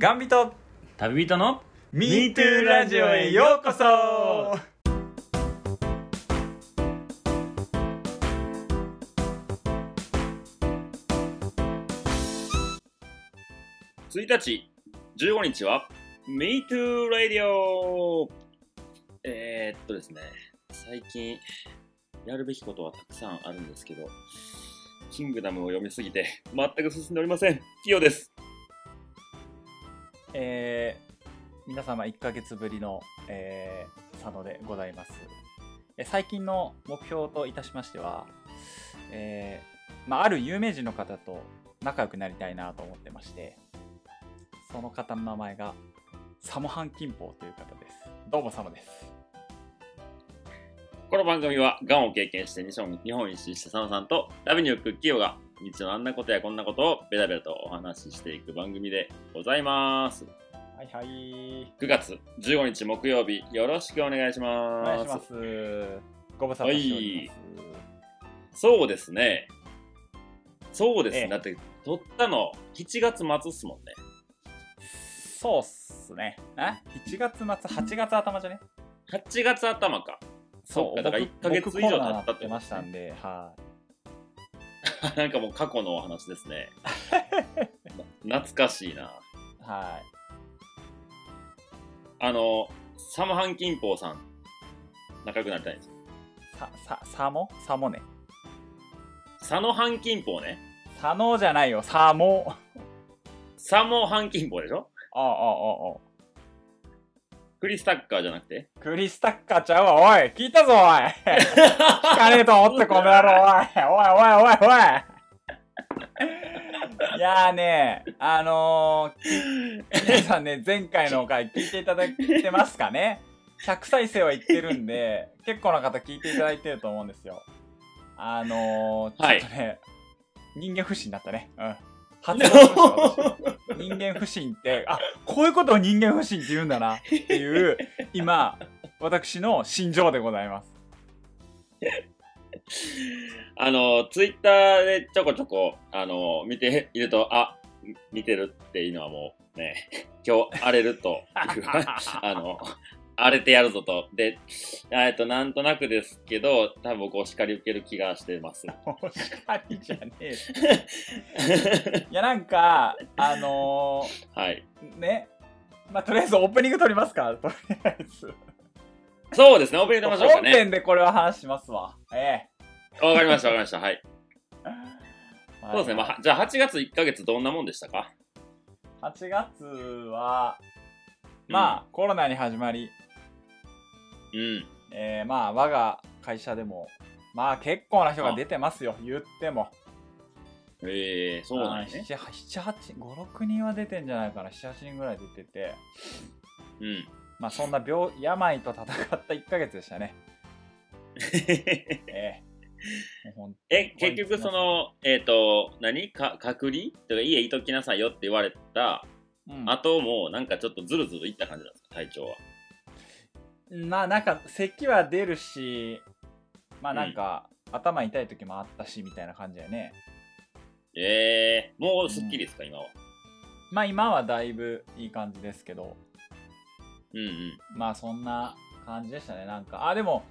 ガンビト旅人の MeToo ラジオへようこそ。1日15日は MeToo Radio えー、っとですね最近やるべきことはたくさんあるんですけどキングダムを読みすぎて全く進んでおりません。キヨですえー、皆様1ヶ月ぶりの、えー、佐野でございます。え最近の目標といたしましては、えーまあ、ある有名人の方と仲良くなりたいなと思ってまして、その方の名前が、サモハンキンポウという方です。どうもサモです。この番組は、がんを経験して日本一周した佐野さんと、旅に行くキヨが、日のあんなことやこんなことをベラベラとお話ししていく番組でございます。はいはい。9月15日木曜日、よろしくお願いしおます。願いします。ご無沙汰しております。そうですね。そうですね。ええだって、撮ったの7月末っすもんね。そうっすね。え ?7 月末、8月頭じゃね？8月頭か。そっかだから僕1ヶ月以上経ったってましたんで、はい。なんかもう過去のお話ですね。な 懐かしいな。はい。あの、サムハンキンポーさん、仲良くなりたいんですよ。さ、さ、サモ？サモね。佐野ハンキンポーね。サノじゃないよ、サモ。サモハンキンポーでしょ？ああ、ああ、ああ。クリスタッカーじゃなくて？クリスタッカーちゃうわ、おい聞いたぞ、おい聞かねえと思ってこの野郎、おいおいおいおいおいいやーね、あのー、皆さんね、前回の回聞いていただいてますかね ?100 再生はいってるんで、結構な方聞いていただいてると思うんですよ。あのー、ちょっとね、人間不信だったね。うん。発動しました私人間不信って、あ、こういうことを人間不信って言うんだなっていう、今、私の心情でございます。あの、ツイッターでちょこちょこ、あの、見ていると、あ、見てるっていうのはもうね、今日荒れるという、あの、荒れてやるぞと。で、えっと、なんとなくですけど、多分僕お叱り受ける気がしてます。お叱りじゃねえ。いや、なんか、あのはい。ー、ね、まあ、とりあえずオープニング撮りますか、とりあえず。そうですね、オープニング出ましょうかね。本編でこれは話しますわ。えわかりました、わかりました。はい。えそうですね、まあ、じゃあ8月1ヶ月どんなもんでしたか？8月は、まあ、コロナに始まり、うん。えー、まあ、我が会社でも、まあ、結構な人が出てますよ、言っても。ええー、そうなんやね。7、7 8、5、6人は出てんじゃないかな、7、8人ぐらい出てて、うん。まあ、そんな病、病と戦った1ヶ月でしたね。ええもうほんえ、結局そ、の、えっ、と、何？か隔離？とか家いときなさいよって言われたうん、後もなんかちょっとズルズルいった感じなんですか、体調は。まあ、なんか、咳は出るし、まあ、なんか、頭痛い時もあったし、みたいな感じだよね。ええー、もうすっきりですか、今は。まあ、今はだいぶいい感じですけど、うんうん。まあ、そんな感じでしたね。なんか、あ、でも、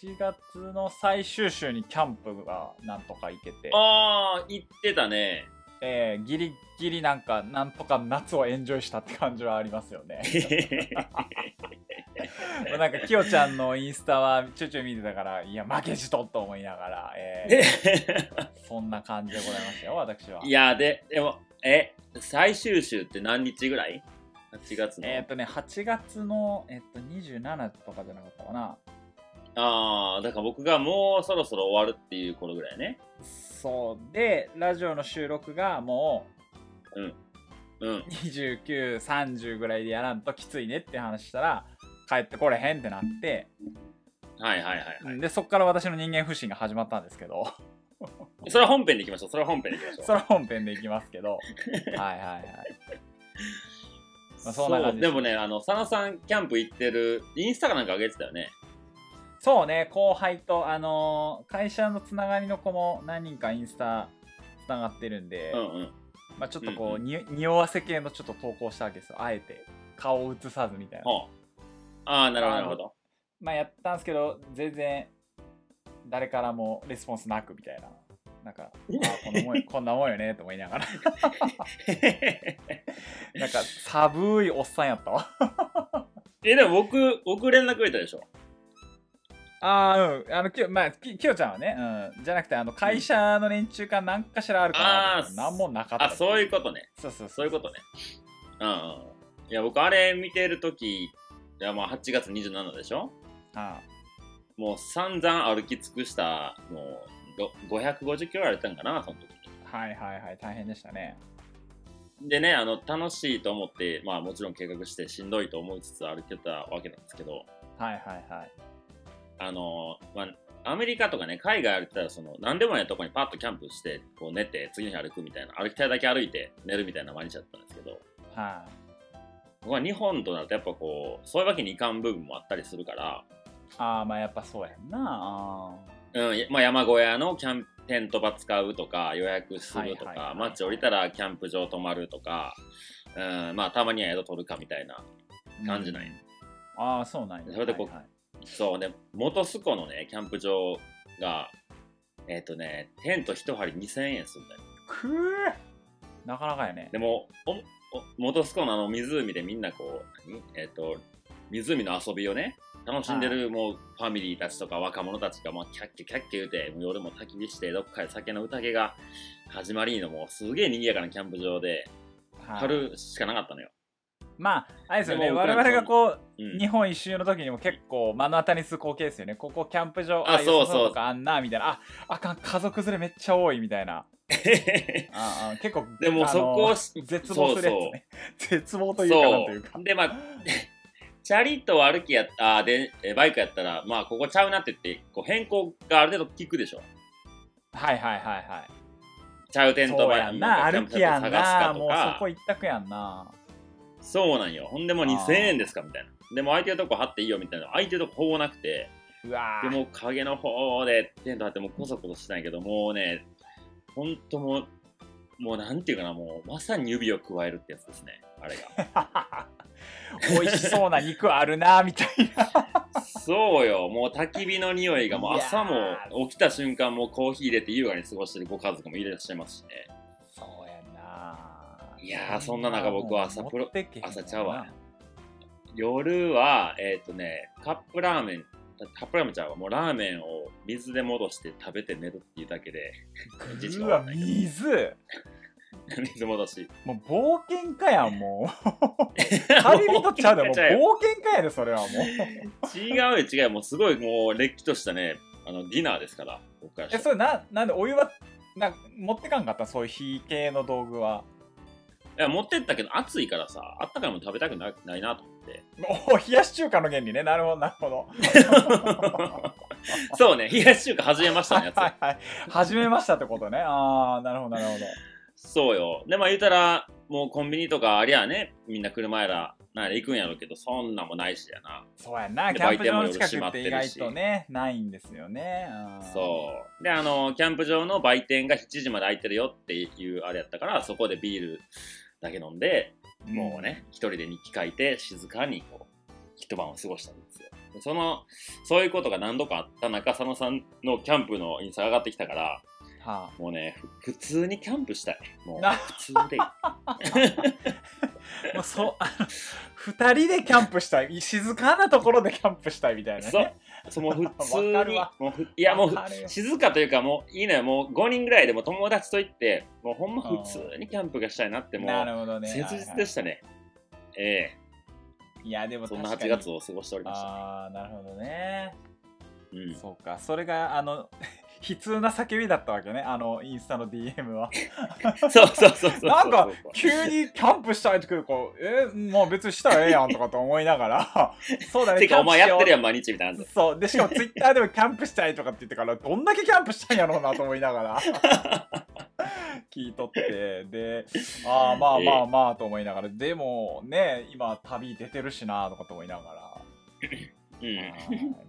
8月の最終週にキャンプがなんとか行けて、あー、言ってたね。えーギリギリなんか、なんとか夏をエンジョイしたって感じはありますよね。なんか、きよちゃんのインスタはちょいちょい見てたから、いや、負けじとと思いながら、えー そんな感じでございましたよ、私は。いや、で、でも、え、最終週って何日ぐらい ?8 月の。えーっとね、8月の、えっと、27とかじゃなかったかな。あー、だから僕がもうそろそろ終わるっていう頃ぐらいね。そう。で、ラジオの収録がもうん。う29、30ぐらいでやらんときついねって話したら、帰ってこれへんってなって、はいはいはいはい。で、そっから私の人間不信が始まったんですけど、それは本編でいきましょう。それは本編でいきましょう。それは本編でいきますけど、はいはいはい。まあそんな感じででもね、あの、佐野さんキャンプ行ってる、インスタかなんか上げてたよね。そうね、後輩と、あのー会社のつながりの子も何人かインスタつながってるんで、うんうん。まあ、ちょっとこう、うんうん。に匂わせ系のちょっと投稿したわけですよ。あえて。顔を映さずみたいな。ほうああ、なるほど、なるほど。まあやったんですけど全然誰からもレスポンスなくみたいな。なんかあこんなもん こんなもんよねと思いながら。なんか寒いおっさんやったわ。え、でも僕、僕連絡くれたでしょ。ああうん。あのきよまあききよちゃんはね、うん、じゃなくてあの会社の連中か何かしらあるからあー何もなかった。あ、そういうことね。そうそうそう。いうことね。うんうん。いや、僕、あれ見てるとき、いや、まあ、8月27でしょ？あもう散々歩き尽くした、もう、ろ550キロ歩いたんかな、その時はいはいはい大変でしたね。でね、あの、楽しいと思って、まあ、もちろん計画してしんどいと思いつつ歩けたわけなんですけど、はいはいはいあの、まあ、アメリカとかね、海外歩いてたら、その、何でもないとこにパッとキャンプして、こう寝て、次の日歩くみたいな、歩きたいだけ歩いて寝るみたいな毎日だったんですけど、はい。僕は日本となるとやっぱこう、そういうわけにいかん部分もあったりするから、ああまあやっぱそうやんな。あうん、まあ、山小屋のキャンプテント場使うとか予約するとかマッチ降りたらキャンプ場泊まるとか、うん、まあたまには宿取るかみたいなー感じなんや、ああそうなんや。それでこうはいはいそうね元栖湖のねキャンプ場がえっ、とねテント一張り2000円するんだよ。くー。なかなかやね。でもおお元栖湖のあの湖でみんなこう何？えっ、と湖の遊びをね楽しんでるもうファミリーたちとか若者たちがもうキャッキャキャッキャ言うてもう夜も焚き火してどっかで酒の宴が始まりのもうすげえ賑やかなキャンプ場ではい。春しかなかったのよ。まああれですよね。我々がこううん、日本一周の時にも結構目の当たりにする光景ですよね。ここキャンプ場あそうそう。あんなみたいな。ああかん家族連れめっちゃ多いみたいな。ああ結構でもそこを絶望するやつね。絶望というかなんというか。そうでまあ チャリと歩きやあでえバイクやったらまあここちゃうなって言ってこう変更がある程度効くでしょ。はいはいはいはい。ちゃうテントそう場やんな。キャンプ歩きやん探すかな。もうとかそこ一択やんなそうなんよ。ほんでもうあー。2000円ですかみたいな。でも空いてるとこ張っていいよみたいな。空いてるとこほぼなくて。うわー。でもう影の方でテント張ってもうコソコソしてないけどもうねほんともうもうなんていうかなもうまさに指を加えるってやつですね。あれが。美味しそうな肉あるなみたいな。そうよ。もう焚き火の匂いがもう朝も起きた瞬間もうコーヒー入れて優雅に過ごしてるご家族もいらっしゃいますしねいやーそんな中僕は朝プロ朝ちゃうわ。夜はえっ、とねカップラーメンカップラーメンちゃうわ。もうラーメンを水で戻して食べて寝るっていうだけで うわ水。水戻し。もう冒険家やんもう。旅人ちゃうでもう冒険家やでそれはもう。違うよ違うよ。もうすごいもうれっきとしたねあのディナーですから僕からえそれななんでお湯はな持ってかんかったそういう火系の道具はいや持ってったけど暑いからさあったかいもの食べたくなないなと思って。お冷やし中華の原理ね。なるほどなるほど。そうね冷やし中華始めましたねやつはいはい。始めましたってことね。ああなるほどなるほど。そうよ。で、まあ言うたら、もうコンビニとかありゃね、みんな車やら、なん行くんやろうけど、そんなんもないしやな。そうやんな。でキャンプ場の近くって意外閉とねないんですよね。そう。で、あの、キャンプ場の売店が7時まで開いてるよっていうあれやったから、そこでビールだけ飲んで、うんもうね、一人で日記書いて、静かにこう、一晩を過ごしたんですよ。でその、そういうことが何度かあった中、佐野さんのキャンプのインスタが上がってきたから、はもうね、ふ普通にキャンプしたい。もうな 普通でいい。そうあの二人でキャンプしたい静かなところでキャンプしたいみたいなね。そう。そうもう普通に もうふいやもう静かというかもういいのよ。もう5人ぐらいでも友達と行ってもうほんま普通にキャンプがしたいなってもうなるほどね。切実でしたね、えいやでもえそんな8確かに月を過ごしておりました、ああなるほどね。うん、そうか。それがあの悲痛な叫びだったわけね。あのインスタの DM は。そうそうそうそうなんか急にキャンプしたいってくるからえもう別にしたらええやんとかと思いながら。そうだねてかお前やってるやんん毎日みたいなそう。でしかもツイッターでもキャンプしたいとかって言ってからどんだけキャンプしたんやろうなと思いながら。聞いとって。でああまあまあまあと思いながら。でもね今旅出てるしなとかと思いながら。うん。はい。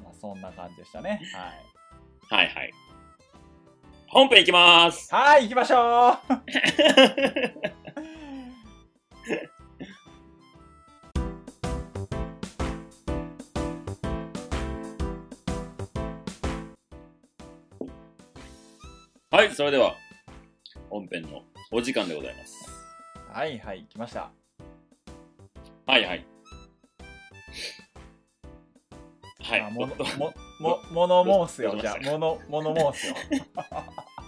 まあそんな感じでしたね。はい。はいはい本編いきます。はい、行きましょうはい、それでは、本編のお時間でございます。はいはい、来ました。はいはい。はい。あもも、も、もの申すよ、じゃあ、もの、もの申すよ。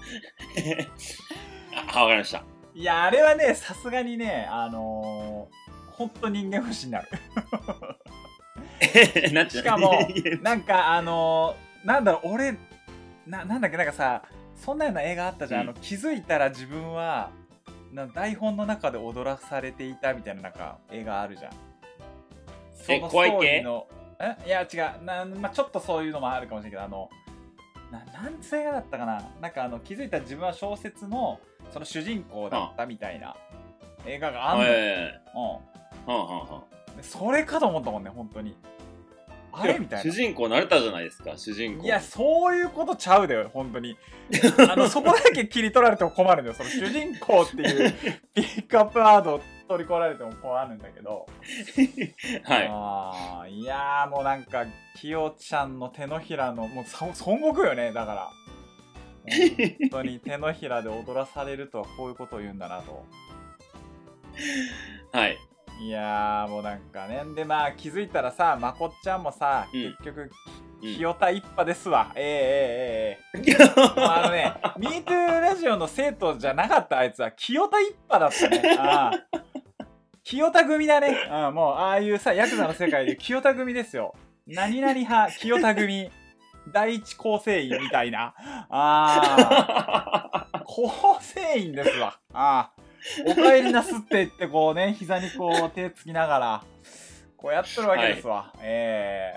あ、わかりました。いや、あれはね、さすがにね、あのー、ほんと人間不信にな る。しかもなんか、あのー、なんだろう、俺、な、なんだっけ、なんかさ、そんなような映画あったじゃん。うんあの、気づいたら自分は、な台本の中で踊らされていたみたいな、なんか、映画あるじゃん。そえのストーリーのえ？いや、違う。なまあ、ちょっとそういうのもあるかもしれないけど、あの、ななんつう映画だったかな？なんかあの気づいたら自分は小説のその主人公だったみたいな映画があんの、えうーはん。はんはんんでそれかと思ったもんね本当に。あれみたいな。主人公なれたじゃないですか、主人公。いやそういうことちゃうだよ本当に。あのそこだけ切り取られても困るんだよその主人公っていうピックアップワードを取り込まれても困るんだけど。はい。あーいやーもうなんかきよちゃんの手のひらのもうそ孫悟空よねだから。本当に手のひらで踊らされるとはこういうことを言うんだなと。はい。いやーもうなんかね。でまあ気づいたらさまこっちゃんもさ、うん。結局うん。清田一派ですわ、ええええええもうあのね MeToo ラジオの生徒じゃなかったあいつは。清田一派だったね。ああ清田組だね、うん、もうああいうさヤクザの世界で清田組ですよ。何々派清田組。第一構成員みたいな。ああ。構成員ですわ。ああ。お帰りなすって言ってこうね膝にこう手つきながらこうやってるわけですわ、え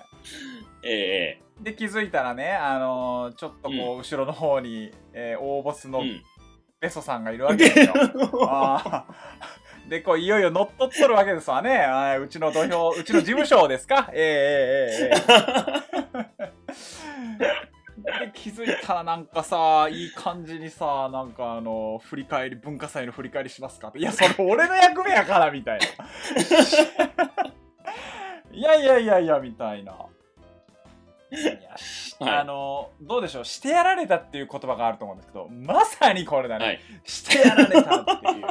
え。ええで気づいたらね、あのーちょっとこう、後ろの方に、えー大ボスのうん。ベソさんがいるわけですよ。あーでこういよいよ乗っ取っとるわけですわね。あーうちの土俵、うちの事務所ですか？ええええええ。で気づいたらなんかさいい感じにさなんかあの振り返り文化祭の振り返りしますか？っていやそれ俺の役目やからみたいな。いやいやいやいやみたいな。いやしはい。あのどうでしょう？してやられたっていう言葉があると思うんですけどまさにこれだね、はい。してやられたっていう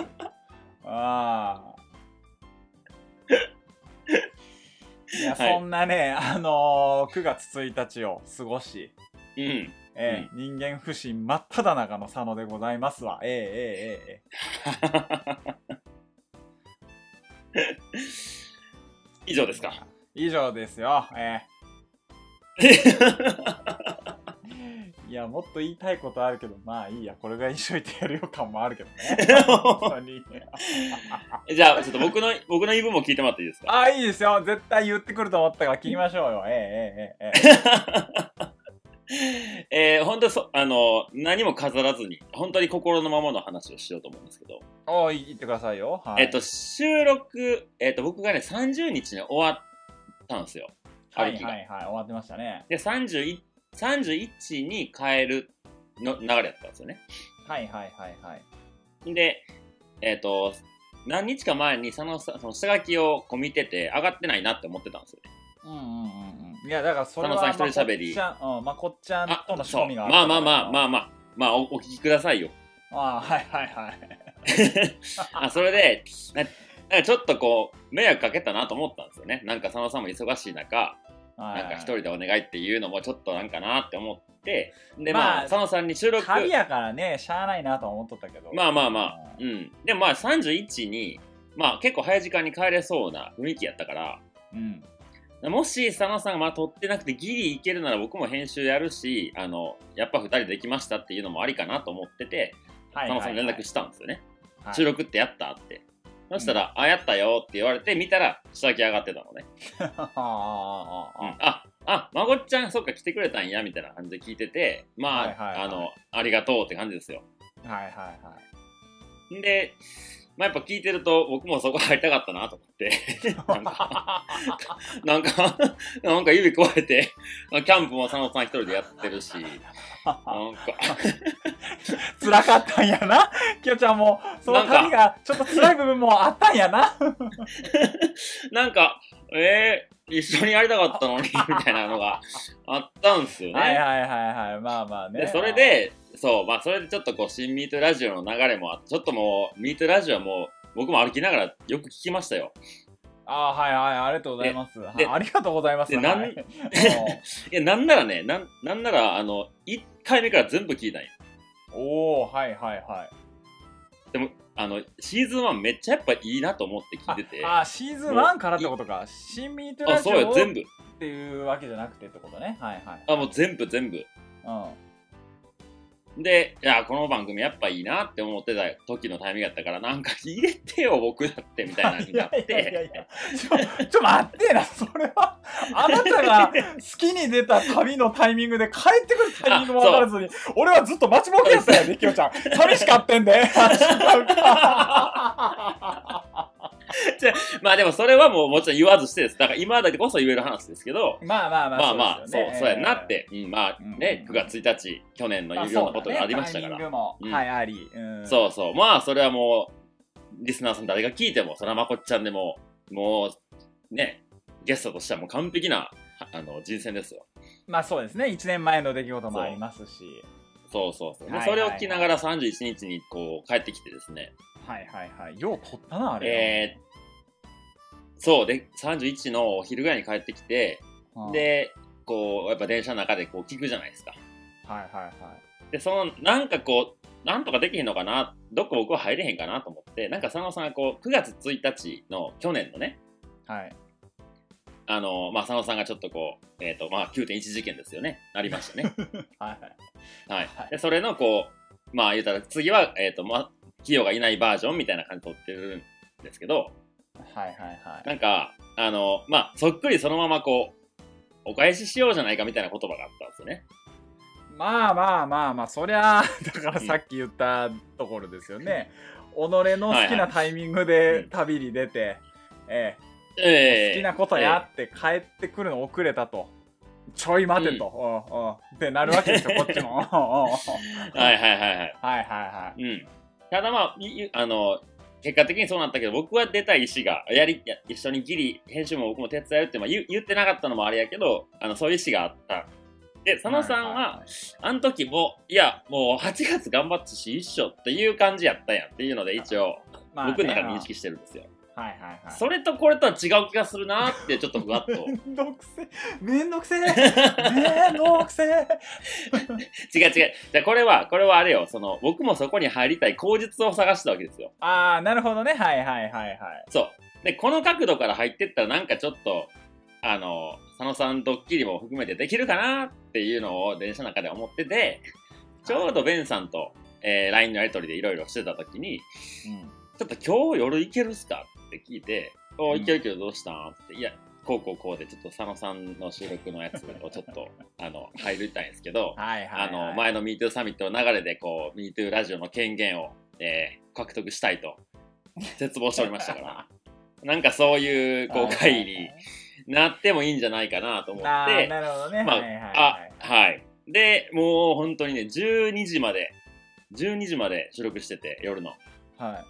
ああいや、はいそんなねあのー9月1日を過ごしうん。えー人間不信真っ只中の佐野でございますわ。えー、えー、え 以上ですー、えーか？以上ですよ。えー、いや、もっと言いたいことあるけど、まあいいや、これが一緒にやるよ感もあるけどね。本当に。じゃあ、ちょっと僕の、僕の言い分も聞いてもらっていいですか？あ、いいですよ。絶対言ってくると思ったから聞きましょうよ。えー、えー、えー、えー。えー、本当そ、あの、何も飾らずに、本当に心のままの話をしようと思うんですけど、おー言ってくださいよ。はい、えっと、収録、えっと、僕がね、30日に終わったんですよ。はいはいはい、終わってましたね。で、31、31に帰るの流れだったんですよね。はいはいはいはい。で、えっ、と、何日か前にそのその下書きをこう見てて上がってないなって思ってたんですよね。うんうんうんうん。いや、だからそれは、佐野さん一人喋りまこっちゃん、うん、まこっちゃんとの仕込みがあるまあまあまあまあ。あまあ、まあおお聞きくださいよ。ああ、はいはいはい。あそれでな、ちょっとこう、迷惑かけたなと思ったんですよね。なんか佐野さんも忙しい中、なんか一人でお願いっていうのもちょっとなんかなって思って、で、まあ、まあ佐野さんに収録、旅やからね、しゃあないなとは思っとったけど。まあまあまあ、うん。でもまあ31に、まあ結構早い時間に帰れそうな雰囲気やったから、うん。もし佐野さんがまあ撮ってなくてギリいけるなら僕も編集やるし、あの、やっぱ2人できましたっていうのもありかなと思ってて、はい佐野さんに連絡したんですよね。はい収録ってやったって。そしたら、あ、やったよって言われて見たら下書き上がってたのね。あああうんあ、あ、まごっちゃん、そっか来てくれたんや、みたいな感じで聞いてて、まあ、あの、ありがとうって感じですよ。あはいはいはい。で、まあ、やっぱ聞いてると僕もそこ入りたかったなと思って、なんか、なんか、なんか指加えて、キャンプも佐野さん一人でやってるし、なんか、辛かったんやな。きよちゃんも、その旅がちょっと辛い部分もあったんやな。なんか、えー、一緒にやりたかったのに、みたいなのがあったんですよね。はいはいはいはい。まあまあね。で、それ、で、そう、まあ、それでちょっとこう、新ミートラジオの流れもあって、ちょっともう、ミートラジオはもう、僕も歩きながらよく聞きましたよ。ああ、はいはい、ありがとうございます。はいでありがとうございます。でなんはい いや、なんならね、なん、なんなら、あの、1回目から全部聞いたんよ。おおーはいはいはい。でも、あの、シーズン1めっちゃやっぱいいいなと思って聞いてて。ああ、シーズン1からってことか。新ミートラあ、ジそうよ、オ全部。っていうわけじゃなくてってことね。はいはい。あ、もう全部全部。うん。で、いや、この番組やっぱいいなって思ってた時のタイミングやったから、なんか入れてよ、僕だって、みたいなになっいやいやいやて。いやちょ、ちょ待ってな、それは、あなたが好きに出た旅のタイミングで帰ってくるタイミングも分からずに、俺はずっと待ちぼうけやったんやで、きよちゃん。寂しかってんで。あ違うか。まあでもそれはもうもちろん言わずしてです。だから今だけこそ言える話ですけど、まあまあまあ、まあまあ、そう、そうやなっ。て、うん、まあね、うん9月1日、去年のまあいろんなことがありましたからはい、あり。うんそうそう。まあ、それはもう、リスナーさん誰が聞いても、それはまこっちゃんでも、もう、ね、ゲストとしてはもう完璧な、あの、人選ですよ。まあそうですね。1年前の出来事もありますし。そうそうそう。それを聞きながら31日にこう、帰ってきてですね。はいはいはい。よう撮ったな、あれ。えー、そう、で、31のお昼ぐらいに帰ってきて、うん、で、こう、やっぱ電車の中でこう聞くじゃないですか。はいはいはい。で、その、なんかこう、なんとかできへんのかな、どっか僕は入れへんかなと思って、なんか佐野さんがこう、9月1日の去年のね、はい。あの、まあ、佐野さんがちょっとこう、えっ、と、まあ、9.1事件ですよね。ありましたね。はいはいはい。で、それのこう、まあ、言うたら、次は、えっ、と、まあ、企業がいないバージョンみたいな感じで撮ってるんですけど、はいはいはい。なんか、あの、まあ、そっくりそのままこう、お返ししようじゃないかみたいな言葉があったんですよね。まあまあまあまあ、そりゃ、だからさっき言ったところですよね。己の好きなタイミングで旅に出て、ええ、ええ好きなことやって帰ってくるの遅れたと。ちょい待てと。うんうんってなるわけですよ、こっちも。はいはいはいはい。はいはいはうん。ただまあ、いあの、結果的にそうなったけど、僕は出た意思が、やり、や一緒にギリ、編集も僕も手伝うって、まあ、言う言ってなかったのもあれやけど、あの、そういう意思があった。で、佐野さんは、あの時も、いや、もう8月頑張ったし、一緒っていう感じやったやんっていうので、一応、まあね僕の中で認識してるんですよ。はいはいはい。それとこれとは違う気がするなーって、ちょっとふわっと。めんどくせえ。めんどくせえ。めんどくせえ。違う違う。じゃあこれは、これはあれよ。その、僕もそこに入りたい口実を探したわけですよ。ああ、なるほどね。はいはいはいはい。そう。で、この角度から入ってったらなんかちょっと、あの、佐野さんドッキリも含めてできるかなっていうのを電車の中で思ってて、ちょうどベンさんと、えー LINE のやり取りでいろいろしてた時に、ちょっと今日夜行けるっすかって聞いて、おうん行けるけどどうしたんって、いや、こうこうこうで、ちょっと佐野さんの収録のやつをちょっと、あの、入りたいんですけど、はいはい、はい。あの、前の MeToo サミットの流れで、こう、MeToo ラジオの権限を、えー獲得したいと、絶望しておりましたから、なんかそういう、こう、会議になってもいいんじゃないかなと思って、なるほどね。まあ、はいはいはいあ、はい。で、もう本当にね、12時まで、12時まで収録してて、夜の。は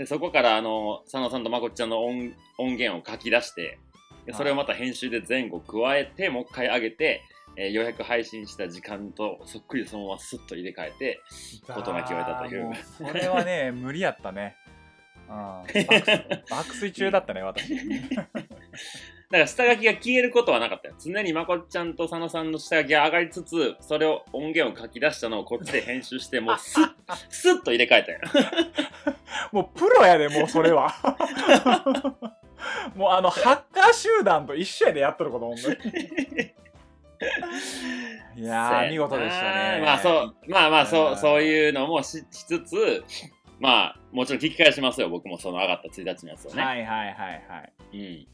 で、そこから、あの、佐野さんとまこっちゃんの音音源を書き出して、でそれをまた編集で前後加えて、もう一回上げて、えー、ようやく配信した時間とそっくりそのままスッと入れ替えて、い。事なきを得たというそれはね、無理やったね。うん、爆爆睡中だったね、私。だから下書きが消えることはなかったよ。常にまこっちゃんと佐野さんの下書きが上がりつつ、それを音源を書き出したのをこっちで編集して、もう スッ、スッと入れ替えたよ。もうプロやで、もうそれは。もうあの、ハッカー集団と一緒やでやっとること、ほんまに。いやー、見事でしたね。まあそう、まあまあそうう、んそういうのもししつつ、まあ、もちろん聞き返しますよ、僕もその上がった1日のやつをね。はいはいはいはい。うん。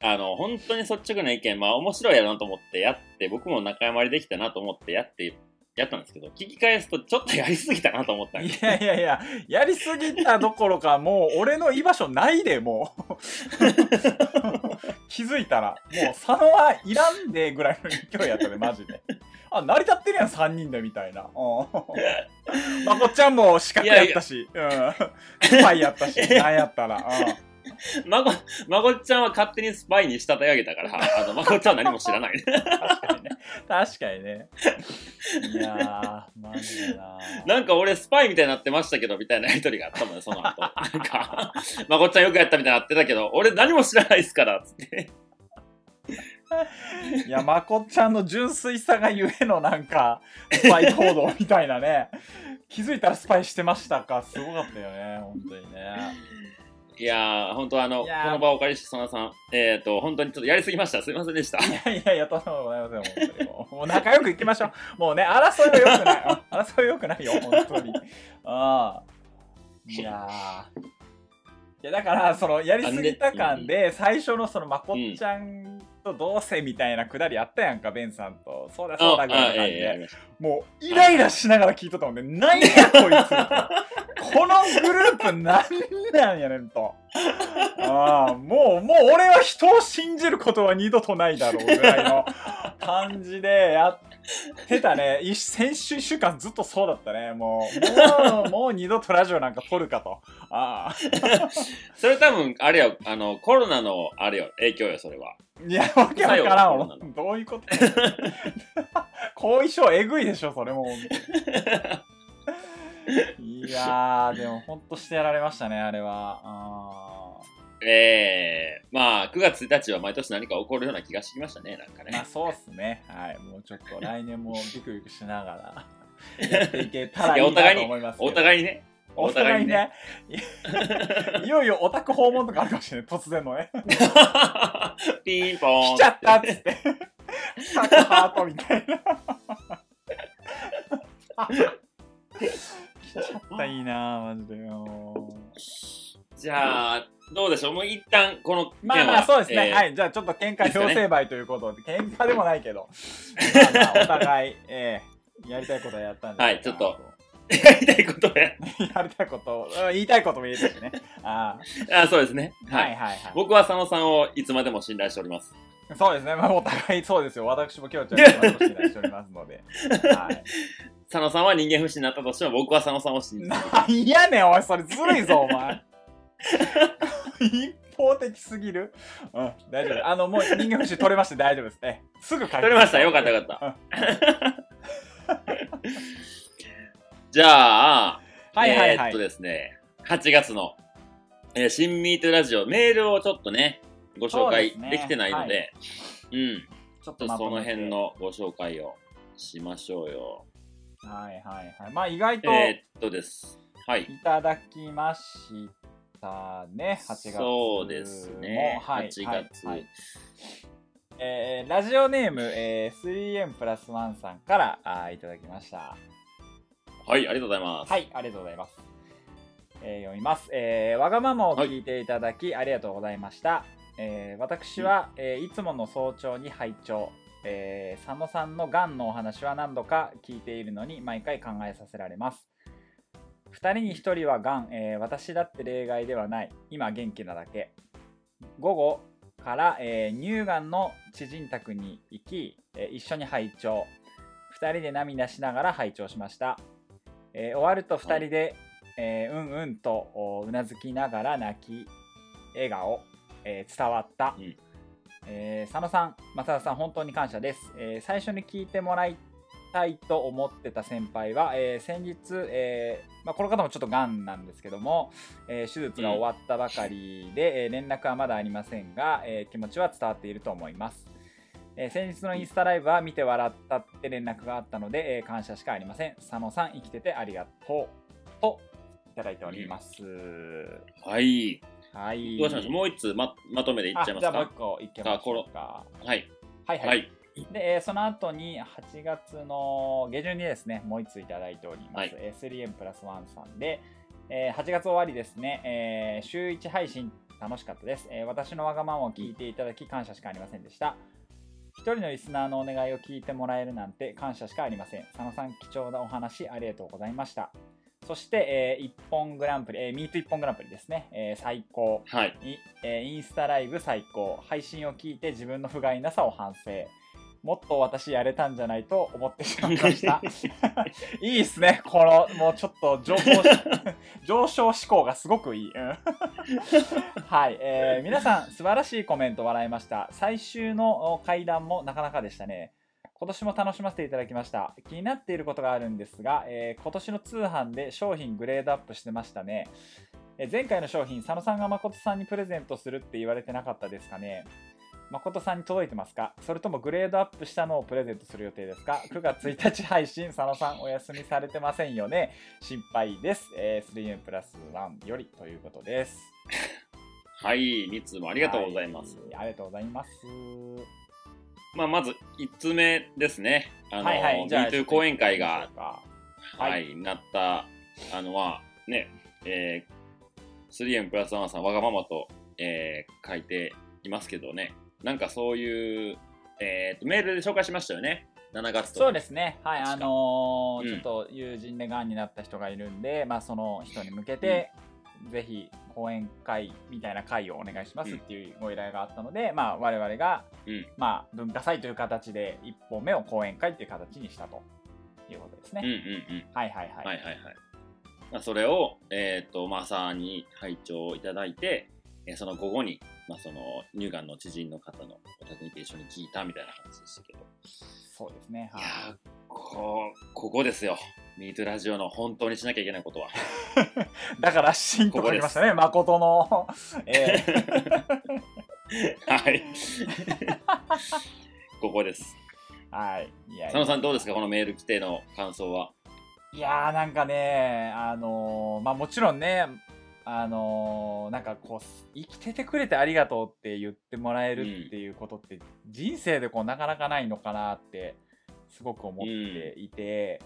あの、本当に率直な意見、まあ面白いやなと思ってやって、僕も仲間割りできたなと思ってやってやったんですけど、聞き返すとちょっとやりすぎたなと思ったんい。やいやいや、やりすぎたどころか、もう俺の居場所ないで、もう。気づいたら、もう佐野はいらんでぐらいの勢いやったで、マジで。あ、成り立ってるやん、3人で、みたいな。うん。まこっちゃんも資格やったし、うん。スパイやったし、なんやったら。うん。まこ、まこっちゃんは勝手にスパイに仕立て上げたから、あの、まこっちゃんは何も知らない。確かにね。確かにね。いやー、マジでななんか俺スパイみたいになってましたけど、みたいなやりとりがあったもんね、その後。なんか、まこっちゃんよくやったみたいになってたけど、俺何も知らないですから、つって。いや、まこっちゃんの純粋さがゆえのなんか、スパイ行動みたいなね。気づいたらスパイしてましたか。すごかったよね、本当にね。いやー、本当あの、この場をお借りして、そのさん、えっ、ー、と、本当にちょっとやりすぎました。すいませんでした。いやいやいや、とんでもございません、もう。もう仲良くいきましょう。もうね、争いは良くない。うん争いは良くないよ、本当に。ああ。いやー。いや、だから、その、やりすぎた感で、最初のその、まこっちゃんとどうせみたいなくだりあったやんか、ベンさんと。そうだ、そうだ、ぐらいの感じで。もう、イライラしながら聞いとったもんね。なんや、こいつ。このグループなんなんやねんと。ああ、もう、もう俺は人を信じることは二度とないだろうぐらいの感じでやってたね。一先週一週間ずっとそうだったね。もう、もう、もう二度とラジオなんか撮るかと。ああ。それ多分、あれよ、あの、コロナの、あれよ、影響よ、それは。いや、わけわからん。どういうこと？後遺症えぐいでしょ、それも。いやー、でもほんとしてやられましたね、あれは。あええまあ、9月1日は毎年何か起こるような気がしてきましたね、なんかーまあね。そうっすね。はい。もうちょっと来年もビクビクしながら やっていけたらいいなと思います。お互いにね。お互いにね。いよいよオタク訪問とかあるかもしれない。突然のね。ピンポーン。来ちゃったっつって。サクハートみたいな。来ちゃったいいなマジでよ。じゃあ、どうでしょう？もう一旦、この。まあまあそうですね。えーはい。じゃあちょっと喧嘩強制売ということで、喧嘩でもないけど、まあまあお互い、えーやりたいことはやったんで。はいちょっと。やりたいことや。やりたいこと言いたいことも言えたしね。ああそうですね。あ、は。はいいはいはい。僕は佐野さんをいつまでも信頼しております。そうですね。まあお互いそうですよ。私も今日ちゃんと信頼しておりますので。はい。佐野さんは人間不信になったとしても、僕は佐野さんを信じてる。なんやねん、おい、それずるいぞ、お前。一方的すぎる？うん、大丈夫。あの、もう人間不信取れまして大丈夫です。え、すぐ帰取れました。よかったよかった。じゃあ、はいはいはい。えーっとですね、8月の、えー新ミートラジオ、メールをちょっとね、ご紹介できてないので、うん、ちょっちょっとその辺。のご紹介をしましょうよ。はいはいはい。まあ、意外とえーっとです。はい。いただきましたね。8月も。そうですね。はい。8はい月。はいえーラジオネーム、えー、3M プラスワンさんからあーいただきました。はい、ありがとうございます。はい、ありがとうございます。えー読みます、えーわがままを聞いていただき、ありがとうございました。えー私は、えーいつもの早朝に拝聴、えー佐野さんのがんのお話は何度か聞いているのに毎回考えさせられます。2人に1人はがん、えー私だって例外ではない。今元気なだけ。午後から、えー乳がんの知人宅に行き、えー一緒に拝聴。2人で涙しながら拝聴しました。えー終わると2人で、えーうんうんとおうなずきながら泣き笑顔、えー伝わった、うんえー佐野さん正田さん本当に感謝です、えー最初に聞いてもらいたいと思ってた先輩は、えー先日、えーまあ、この方もちょっとがんなんですけども、えー手術が終わったばかりで、えー連絡はまだありませんが、えー気持ちは伝わっていると思いますえー先日のインスタライブは見て笑ったって連絡があったので、えー感謝しかありません。佐野さん、生きててありがとう。と、いただいております。はい。はい。どうしましょう？もう一つままとめていっちゃいますあじゃあもうか一個いけましょうか。はい。はいはい。はい。で、えーその後に8月の下旬にですね、もう一ついただいております。はいえー 3M プラス1さんで、えー8月終わりですね、えー週1配信楽しかったです、えー私のわがままを聞いていただき感謝しかありませんでした。一人のリスナーのお願いを聞いてもらえるなんて感謝しかありません。佐野さん、貴重なお話ありがとうございました。そして、えー、一本グランプリ、えー、ミート一本グランプリですね。えー最高。はい。いえーインスタライブ最高。配信を聞いて自分の不甲斐なさを反省。もっと私やれたんじゃないと思ってしまいました。いいっすね。この、もうちょっと上昇し 上昇志向がすごくいい。うん はい、えー皆さん素晴らしいコメント笑いました。最終のお会談もなかなかでしたね。今年も楽しませていただきました。気になっていることがあるんですが、えー今年の通販で商品グレードアップしてましたね。えー前回の商品、佐野さんが誠さんにプレゼントするって言われてなかったですかね。誠さんに届いてますか？それともグレードアップしたのをプレゼントする予定ですか ?9 月1日配信、佐野さんお休みされてませんよね？心配です。えー、3M プラス1よりということです。はい、2通もありがとうございます。はいありがとうございます。まあ、まず1通目ですね。あの、はいはい、じゃあ、MeToo 講演会がちょっと行きましょうかは、はいなった、あの、まあ、ね、えー、3M プラスワンさん、わがままと、えー書いていますけどね、なんかそういう、えーと、メールで紹介しましたよね。7月と。そうですね、はい、あのーうんちょっと友人でがんになった人がいるんで、まあ、その人に向けて、ぜひ講演会みたいな会をお願いしますっていうご依頼があったので、まあ、我々が、うんまあ、文化祭という形で1本目を講演会っていう形にしたということですね。うんうんうん。はいはいはい。はいはいはい。まあ、それを、えっ、と、まあ、朝に拝聴いただいて、えーその午後に、まあ、その乳がんの知人の方のお宅にて一緒に聞いたみたいな話でしたけど、そうですね。いはいやーこう、ここですよ。ミートラジオの本当にしなきゃいけないことは。だから、シンと書きましたね、誠の。えー はい。ここです。はい。いやいや佐野さんどうですか？このメール来ての感想は。いやーなんかね、あのーまあもちろんね、あのーなんかこう、生きててくれてありがとうって言ってもらえるっていうことって、人生でこうなかなかないのかなって、すごく思っていて、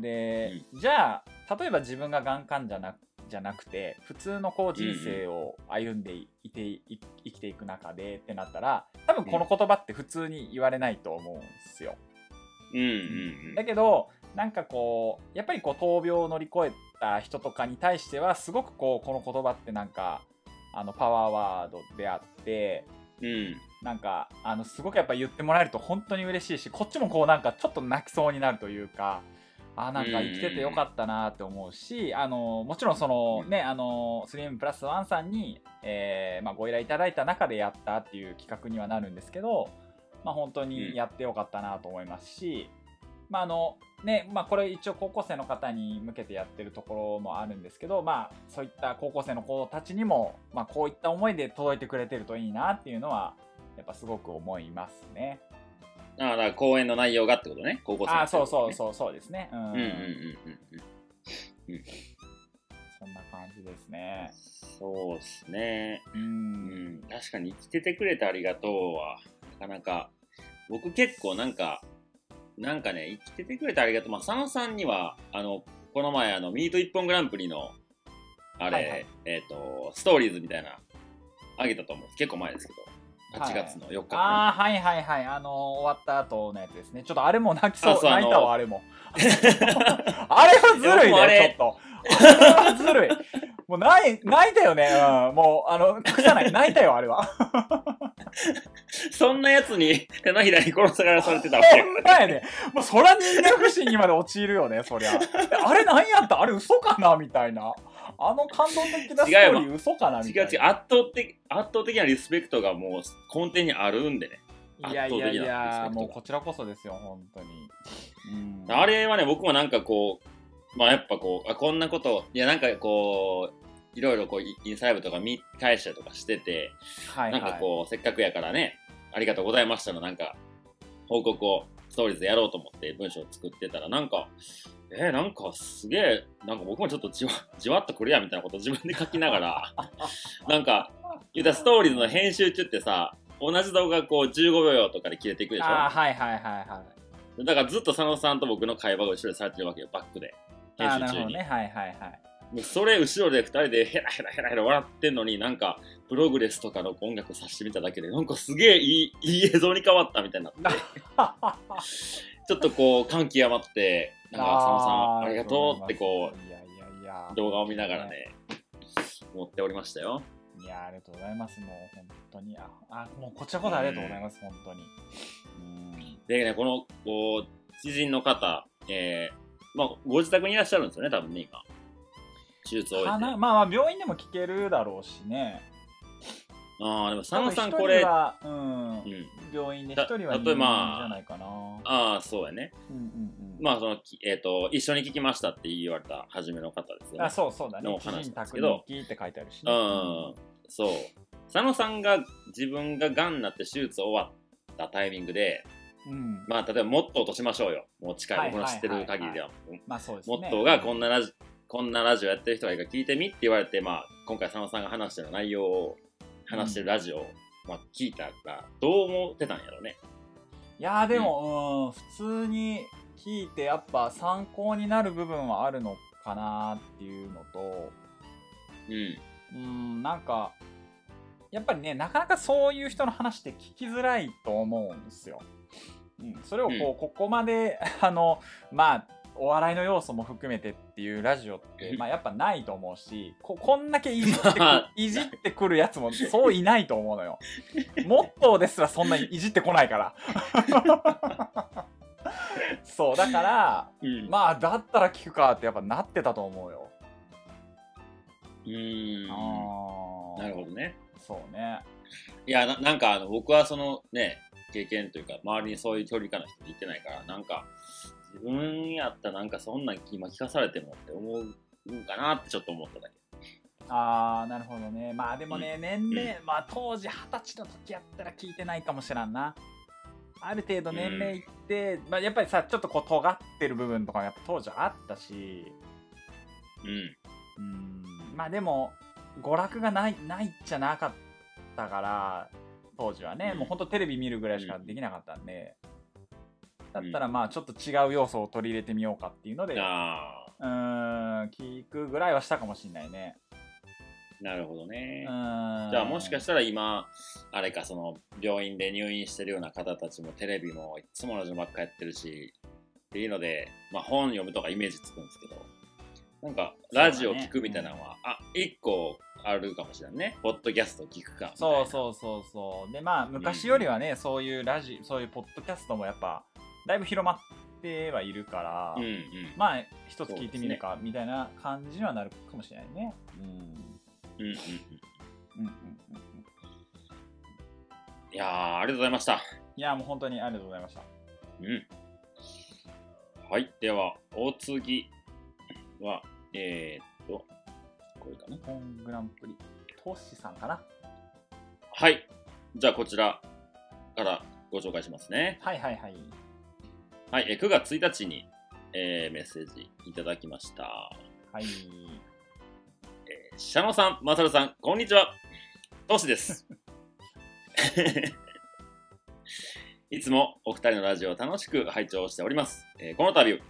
で、じゃあ、例えば自分ががん患者なじゃなくて、普通のこう人生を歩んでいて、い生きていく中でってなったら、多分この言葉って普通に言われないと思うんですよ。うんうんうん。だけどなんかこうやっぱりこう闘病を乗り越えた人とかに対してはすごくこうこの言葉ってなんかあのパワーワードであってうん。なんかあのすごくやっぱ言ってもらえると本当に嬉しいしこっちもこうなんかちょっと泣きそうになるというかあなんか生きててよかったなって思うし、あのもちろんそのねあの 3M プラス1さんに、えーまあ、ご依頼いただいた中でやったっていう企画にはなるんですけど、まあ、本当にやってよかったなと思いますし、まああのねまあ、これ一応高校生の方に向けてやってるところもあるんですけど、まあ、そういった高校生の子たちにも、まあ、こういった思いで届いてくれてるといいなっていうのはやっぱすごく思いますね。ああ、だから講演の内容がってことね。高校生のあそうそうう。そうそうですね。うん、うんうんうんうんうん。そんな感じですね。そうですね。う。うんん、確かに生きててくれてありがとうは、なかなか、僕結構なんか、なんかね、生きててくれてありがとう。まあ、佐野さんには、あの、この前、あの、ミート一本グランプリの、あれ、はいはいえっ、と、ストーリーズみたいな、あげたと思う。結構前ですけど、8月の4日かな。ああ、はいはいはい。あのー終わった後のやつですね。ちょっとあれも泣きそう。泣いたわ、あれも。あれはずるいね、ちょっと。ずるい。もう泣い泣いたよね。うん。もう、あの、隠さない。泣いたよ、あれは。そんなやつに手のひらに殺されされてたわけやね。もう、そら人間不信にまで陥るよね、そりゃ。あれ何やった？あれ嘘かな？みたいな。あの感動的なストーリー嘘かな？みたいな。違う違う、圧倒的、圧倒的なリスペクトがもう根底にあるんでね。いやいやいや、もうこちらこそですよ、本当に。うん、あれはね、僕もなんかこう、まあやっぱこう、あこんなこと、いやなんかこう、いろいろこう、イインスタライブとか見返したりとかしてて、はいはないんかこう、せっかくやからね、ありがとうございましたのなんか、報告をストーリーズでやろうと思って文章を作ってたら、なんか、えー、なんかすげえ、なんか僕もちょっとじわじわっとくるやんみたいなことを自分で書きながら、なんか、言うたらストーリーズの編集中ってさ、同じ動画こう15秒とかで切れていくでしょ？あーはいはいはいはい。だからずっと佐野さんと僕の会話が後ろでされてるわけよ、バックで。編集中に。なるほどね。はいはいはい。もうそれ後ろで2人でヘラヘラヘラヘラ笑ってんのになんかプログレスとかの音楽さしてみただけでなんかすげえいい いい映像に変わったみたいになって。ちょっとこう感極まってなんか佐野さんありがとうってこう動画を見ながらね思っておりましたよ。いやありがとうございます。もう本当に。ああもうこちらこそありがとうございます、本当に。うん。でねこのこう知人の方えー、まあご自宅にいらっしゃるんですよね多分ね今。手術を終えて。まあまあ病院でも聞けるだろうしね。ああでも佐野さんこれうんう、ん。病院で一た人は例えば入院じゃないかな。ああそうやね。うんうんうん。まあそのきえっ、と一緒に聞きましたって言われた初めの方ですよね。あそうそうだね。の話です宅けど。に聞いて書いてあるしうねん、そう。佐野さんが自分ががんになって手術終わったタイミングで、うんまあ、例えばモットーとしましょうよ。もう近い、はいはい僕の知ってる限りでは。まあそうですねモットーがこんなラジこんなラジオやってる人がいるから聞いてみって言われて、まあ、今回佐野さんが話してる内容を、話してるラジオを、まあ、聞いたら、どう思ってたんやろうね。いやーでも、うん、普通に聞いてやっぱ参考になる部分はあるのかなっていうのとうん。うんなんかやっぱりねなかなかそういう人の話って聞きづらいと思うんですよ。うん、それをこう、うんここまで あのまあお笑いの要素も含めてっていうラジオって、まあ、やっぱないと思うしここんだけいじって いじってくるやつもそういないと思うのよ。モットーですらそんなにいじってこないから。そうだからうん。まあだったら聞くかってやっぱなってたと思うよ。うーん。あーなるほどね。そうね。いやな、なんかあの僕はそのね、経験というか、周りにそういう距離感の人いてないから、なんか、自分やったらなんかそんなん今聞かされてもって思うんかなってちょっと思っただけ。ああなるほどね。まあでもね、年齢、まあ当時二十歳の時やったら聞いてないかもしらんな。ある程度年齢いって、まあ、やっぱりさちょっとこう尖ってる部分とかもやっぱ当時はあったし。うん。うん。まあでも娯楽がないないじゃなかったから当時はね、うん。もうほんとテレビ見るぐらいしかできなかったんで、だったらまあちょっと違う要素を取り入れてみようかっていうので、あうーん聞くぐらいはしたかもしんないね。あ、なるほどね。うん。じゃあもしかしたら今、あれか、その病院で入院してるような方たちもテレビもいつも同じのばっかやってるし、っていうので、まあ本読むとかイメージつくんですけど、なんかラジオ聞くみたいなのは、あ、一個あるかもしれんね。ポッドキャスト聞くか。そうそうそうそうでまあ昔よりはね、そういうラジそういうポッドキャストもやっぱだいぶ広まってはいるから、うんうん。まあ一つ聞いてみるかみたいな感じにはなるかもしれないねうんうんうんうん。うんうんうんうんいやー、ありがとうございました。いやもう本当にありがとうございましたうん。はい。では、お次は、えー、っと、これかな。ポングランプリトシさんかなはい。じゃあ、こちらからご紹介しますね。はいはいはいはい。えー9月1日に、えーメッセージいただきました。はいえー、シャノさん、マサルさん、こんにちは。トシです。いつもお二人のラジオを楽しく拝聴しております。えーこの度、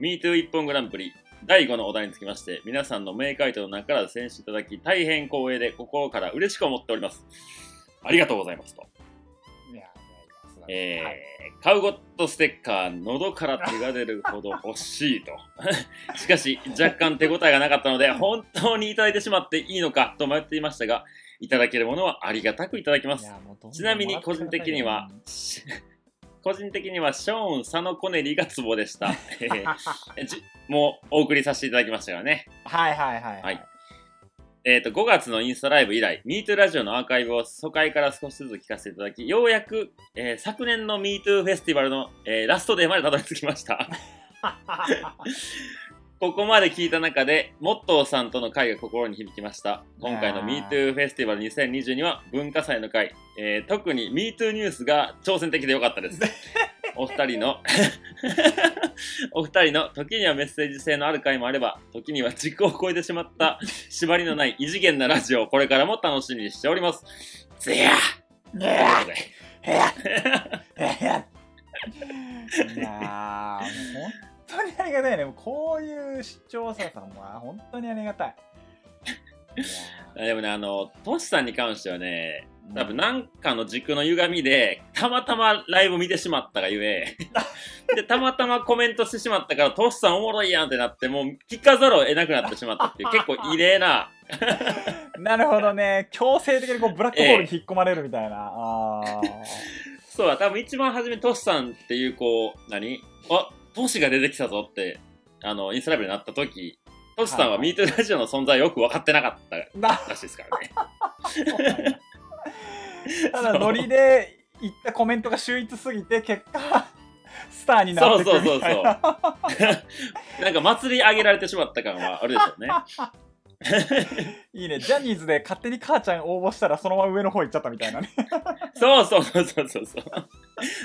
MeToo 一本グランプリ第5のお題につきまして、皆さんの名回答の中から選手いただき、大変光栄で心から嬉しく思っております。ありがとうございますと。いやいやいや素晴らしいえーはいカウゴットステッカー、喉から手が出るほど欲しいと。しかし、若干手応えがなかったので、本当にいただいてしまっていいのかと迷っていましたが、いただけるものはありがたくいただきます。ちなみに個人的には個人的にはショーン・佐野コネリーがツボでした。もうお送りさせていただきましたからね。はいはいはいはいえー、と5月のインスタライブ以来、MeToo ラジオのアーカイブを初回から少しずつ聞かせていただき、ようやく、えー昨年の MeToo フェスティバルの、えーラストデーまでたどり着きました。ここまで聞いた中で、モットーさんとの会が心に響きました。今回の MeToo フェスティバル2022は文化祭の会、えー特に MeToo ニュースが挑戦的でよかったです。お二人の お二人の時にはメッセージ性のある回もあれば時には時空を超えてしまった縛りのない異次元なラジオをこれからも楽しみにしております。ぜややいやいやいやーもう本当当にありがたいね。こういう視聴者さんは本当にありがたい。でもね、あの、トシさんに関してはね、ー多分なんかの軸の歪みで、たまたまライブ見てしまったがゆえ、で、たまたまコメントしてしまったから、トシさんおもろいやんってなって、もう聞かざるを得なくなってしまったっていう、結構異例な、なるほどね。強制的にこうブラックホールに引っ込まれるみたいな。ああ。そうだ、多分一番初めトシさんっていう、こう、何？あ、トシが出てきたぞって、あの、インスタライブになった時、トシさんははいはい MeToo ラジオの存在をよく分かってなかったな、らしいですからね。ただノリで言ったコメントが秀逸すぎて、結果、スターになってくるみたいな。なんか祭り上げられてしまった感はあるでしょうね。いいね。ジャニーズで勝手に母ちゃん応募したらそのまま上の方行っちゃったみたいなね。そうそうそうそうそうそう。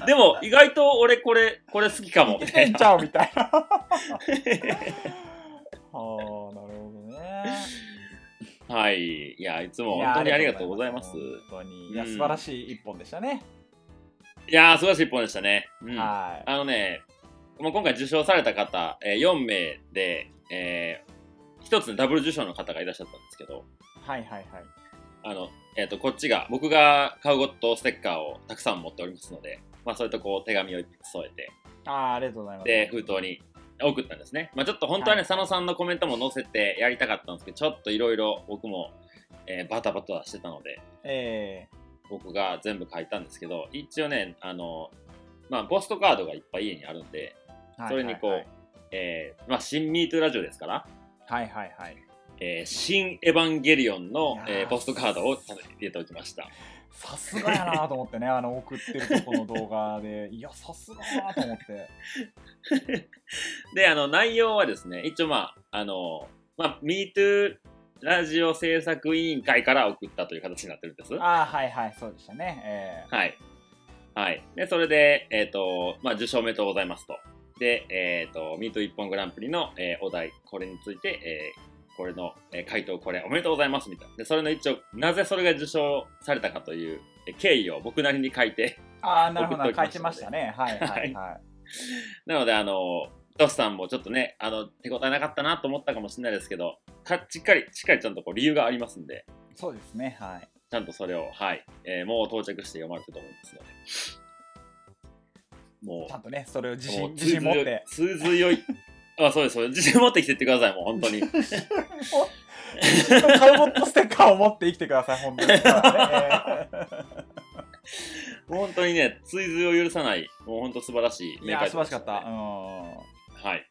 でも、意外と俺これ、これ好きかも。いけてんちゃうみたいな。は あ、なるほどね。はい。いや、いつも本当にありがとうございます。本当に。いや、うん素晴らしい一本でしたね。いやー、素晴らしい一本でしたね。うん。はい。あのね、もう今回受賞された方、えー4名で、えー、1つのダブル受賞の方がいらっしゃったんですけど、はいはいはい。あの、えっ、と、こっちが、僕が買うゴットステッカーをたくさん持っておりますので、まあ、それとこう、手紙を添えて、ああ、ありがとうございます。で、封筒に送ったんですね。まあ、ちょっと本当はね、はい佐野さんのコメントも載せてやりたかったんですけど、ちょっといろいろ僕も、えーバタバタしてたので、え僕が全部書いたんですけど、一応ね、あの、まあ、ポストカードがいっぱい家にあるんで、ーそれにこう、はいえーまあ、新ミートラジオですから、はいはいはい。えー新エヴァンゲリオンのえーポストカードを入れておきました。さすがやなと思ってね、あの送ってるとこの動画で、いや、さすがやなと思って。で、あの、内容はですね、一応まあ、あの、まあ、MeToo ラジオ制作委員会から送ったという形になってるんです。はああ、はいはい、そうでしたね。えーい。はい。で、それで、えっ、と、まあ、受賞おめでとうございますと。で、えっ、と、MeToo 一本グランプリの、えーお題、これについて、えーこれの、えー回答これおめでとうございますみたいな。で、それの一応、なぜそれが受賞されたかというえー経緯を僕なりに書いて、ああ、なるほど、書いてましたね。はいはいはい。なので、あの、トスさんもちょっとね、あの、手応えなかったなと思ったかもしれないですけど、かしっかり、しっかりちゃんとこう理由がありますんで、そうですね、はい。ちゃんとそれを、はい、えーもう到着して読まれてると思いますので。もちゃんとね、それを自信自信持って。通強い。あ、そうです、そうです。自信持ってきてってください、もう本当に。カウボットステッカーを持って生きてください、本当に。え 本当にね、追随を許さない、もう本当素晴らしいーいや、素晴らしかった。ねうん。はい。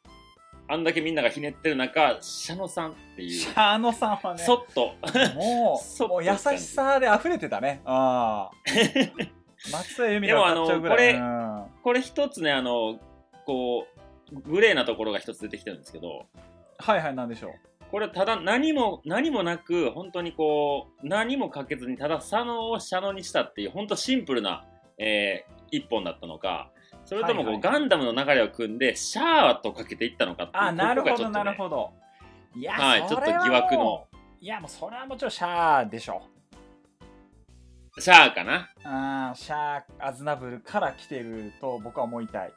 あんだけみんながひねってる中、シャノさんっていうシ、ャーノさんはね、そっと、もう、もう優しさで溢れてたね。ああ。松江由美が歌っちゃうぐらい。でもこれ一つね、あの、こう、グレーなところが一つ出てきてるんですけど、はいはい、なんでしょう。これただ何も、何もなく、本当にこう、何もかけずに、ただ佐野をシャノにしたっていう、本当シンプルな、えー一本だったのか、それともこう、はいはいガンダムの流れを組んで、シャーとかけていったのかっていうあ、なるほど、なるど。ほど。いや、はいちょっと疑惑の。いや、もうそれはもちろんシャーでしょ。シャーかな？あーシャー、アズナブルから来てると僕は思いたい。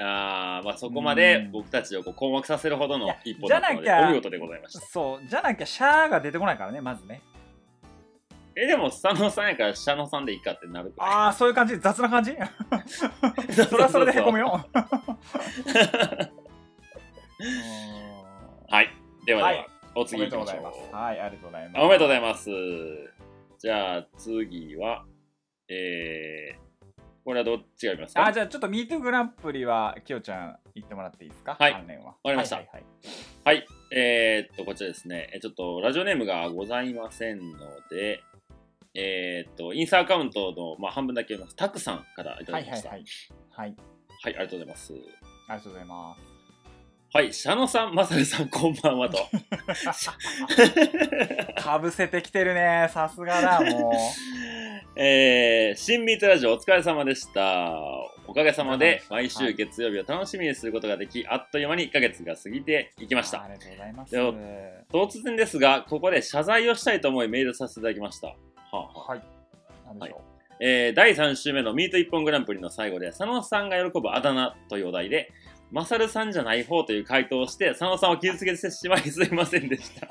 あーまあそこまでうん僕たちをこう困惑させるほどの一本だったので、じゃなきゃお見事でございました。そう、じゃなきゃシャーが出てこないからね、まずね。え、でも、佐野さんやから、シャノさんでいいかってなる。ああ、そういう感じ？雑な感じ？そそれはそれでへこむよ。はい。ではでは、はいお次行きましょう。はい、ありがとうございます。あおめでとうございまます。じゃあ、次は、えー、これはどっちが読みますか？あ、じゃあちょっと MeToo グランプリは、きよちゃん言ってもらっていいですか？はい関連は。わかりましたはいはいはい。えー、っと、こちらですね。えちょっと、ラジオネームがございませんので、えー、っと、インスタアカウントの、まあ、半分だけ読みます。タクさんからいただきました。はいはいはい。はい、はい、ありがとうございます。ありがとうございます。はい、シャノさん、マサルさん、こんばんはと。かぶせてきてるね。さすがだ、もう。えー、新ミートラジオお疲れ様でした。おかげさまではい毎週月曜日を楽しみにすることができ、あっという間に1ヶ月が過ぎていきましたあ。りがとうございます。突然ですが、ここで謝罪をしたいと思いメールさせていただきました。はあはい。なんでしょえー第3週目のミート一本グランプリの最後で、佐野さんが喜ぶあだ名というお題で、マサルさんじゃない方という回答をして、佐野さんを傷つけてしまいすいませんでした。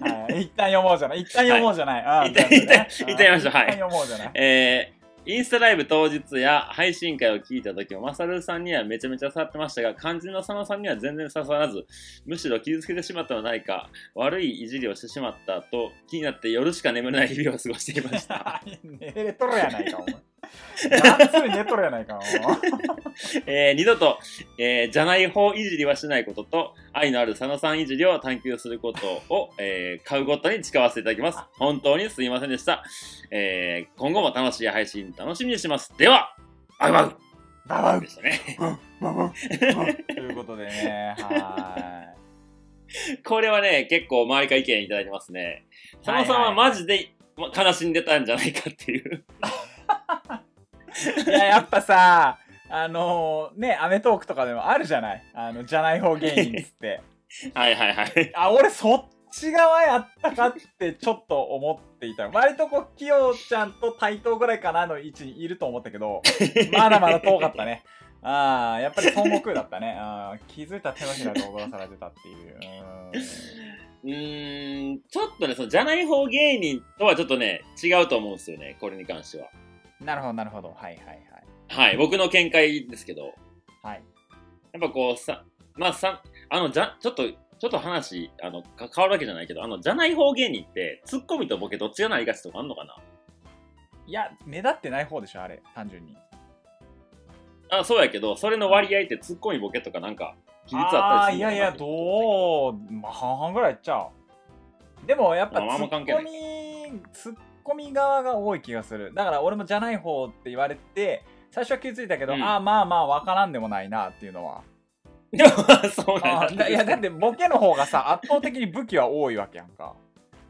はい、一旦読もうじゃない。一旦読もうじゃない。うん一旦全部ね一旦一旦読みましょうはい一旦読もうじゃない。えーインスタライブ当日や配信会を聞いた時も、マサルさんにはめちゃめちゃ刺さってましたが、肝心の佐野さんには全然刺さらず、むしろ傷つけてしまったのないか、悪いいじりをしてしまったと気になって夜しか眠れない日々を過ごしていました。寝れとるやないか、お前。がっつり寝とるやないか。えー二度と、えーじゃない方いじりはしないことと、愛のある佐野さんいじりを探求することを、えー買うごとに誓わせていただきます。本当にすいませんでした。えー今後も楽しい配信楽しみにしてます。では、バイバイババウでしたね。ババウということでね、は これはね、結構周りから意見いただいてますね。佐野さんはマジでま悲しんでたんじゃないかっていう。い。いや、やっぱさ、あのね、アメトークとかでもあるじゃない？あの、じゃない方芸人っつって。はいはいはい。あ、俺そっち側やったかってちょっと思っていた。割とこう、きよちゃんと対等ぐらいかなの位置にいると思ったけど、まだまだ遠かったね。ああ、やっぱり孫悟空だったね。あー気づいたら手のひらで踊らされてたっていう。うーんうーん、ちょっとね、そのじゃない方芸人とはちょっとね、違うと思うんですよね、これに関しては。なるほど、なるほど。はいはいはい、僕の見解ですけど、はい。はい。やっぱこうさ、まあさ、あの、じゃ、ちょっと、ちょっと話、あの、か変わるわけじゃないけど、あの、じゃない方芸人って、ツッコミとボケどっちがなりがちとかあんのかな？いや、目立ってない方でしょ、あれ、単純に。あ、そうやけど、それの割合ってツッコミボケとかなんか、比率あったりするのかな？いやや、どう、まあ、半々ぐらいいっちゃう。でも、やっぱ、ツまああんまッ関係ないコミ、ツッコミ側が多い気がする。だから、俺もじゃない方って言われて、最初は気づいたけど、うんああ、まあまあ、わからんでもないなっていうのは。そうなんだ。いや、だって、ボケの方がさ、圧倒的に武器は多いわけやんか。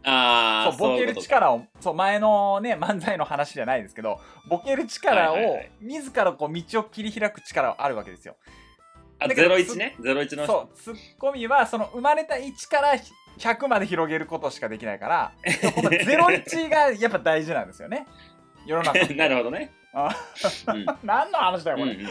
あーそうボケる力をそう前のね漫才の話じゃないですけどボケる力を、はいはいはい自らこう道を切り開く力はあるわけですよあ、だけど01ね。01の人。そうツッコミはその生まれた1から100まで広げることしかできないからこの01がやっぱ大事なんですよね世の中 なるほどね。あうん 何の話だよこれ、うんうん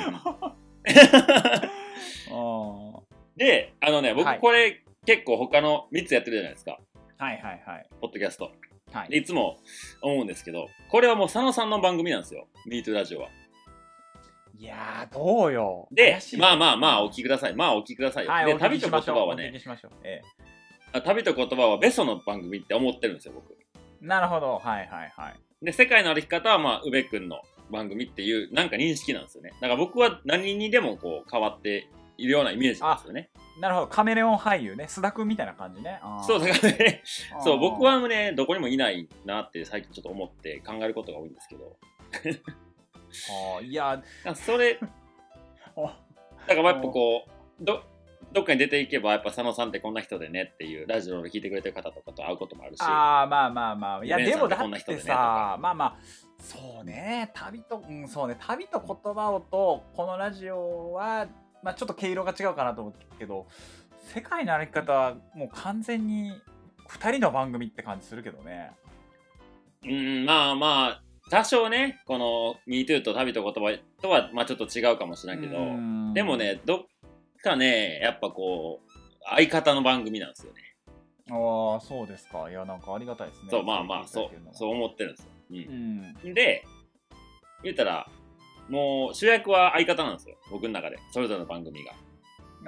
で、あのね、僕はいこれ結構他の3つやってるじゃないですか。はいはいはいポッドキャスト。はいでいつも思うんですけど、これはもう佐野さんの番組なんですよ。MeToo ラジオは。いやーどうよ。でまあまあまあお聞きください。まあお聞きくださいよ。はい、で、旅と言葉はね。えあ旅と言葉はベソの番組って思ってるんですよ、僕。えなるほど。はいはいはい。で、世界の歩き方は、まあ、宇部君の番組っていう、なんか認識なんですよね。だから僕は何にでもこう変わっているようなイメージなんですよね。なるほど。カメレオン俳優ね。須田君みたいな感じね。そう、だからね、そう、僕はね、どこにもいないなって最近ちょっと思って考えることが多いんですけど。あーいやそれ、おだからやっぱこう、ど、どっかに出ていけば、やっぱ佐野さんってこんな人でねっていう、ラジオで聞いてくれてる方とかと会うこともあるし、あーまあまあまあいやでもだってさまあまあそうね旅とうんそうね旅と言葉をとこのラジオはまあちょっと毛色が違うかなと思うけど世界の歩き方はもう完全に2人の番組って感じするけどね。うん、まあまあ、多少ね、この MeToo と旅と言葉とは、まあちょっと違うかもしれないけど、うんでもね、どっかね、やっぱこう、相方の番組なんですよね。ああそうですかいやなんかありがたいですねそう、まあまあ、そうそう思ってるんですよ。う。うんんで、言ったら、もう主役は相方なんですよ。僕の中で。それぞれの番組が。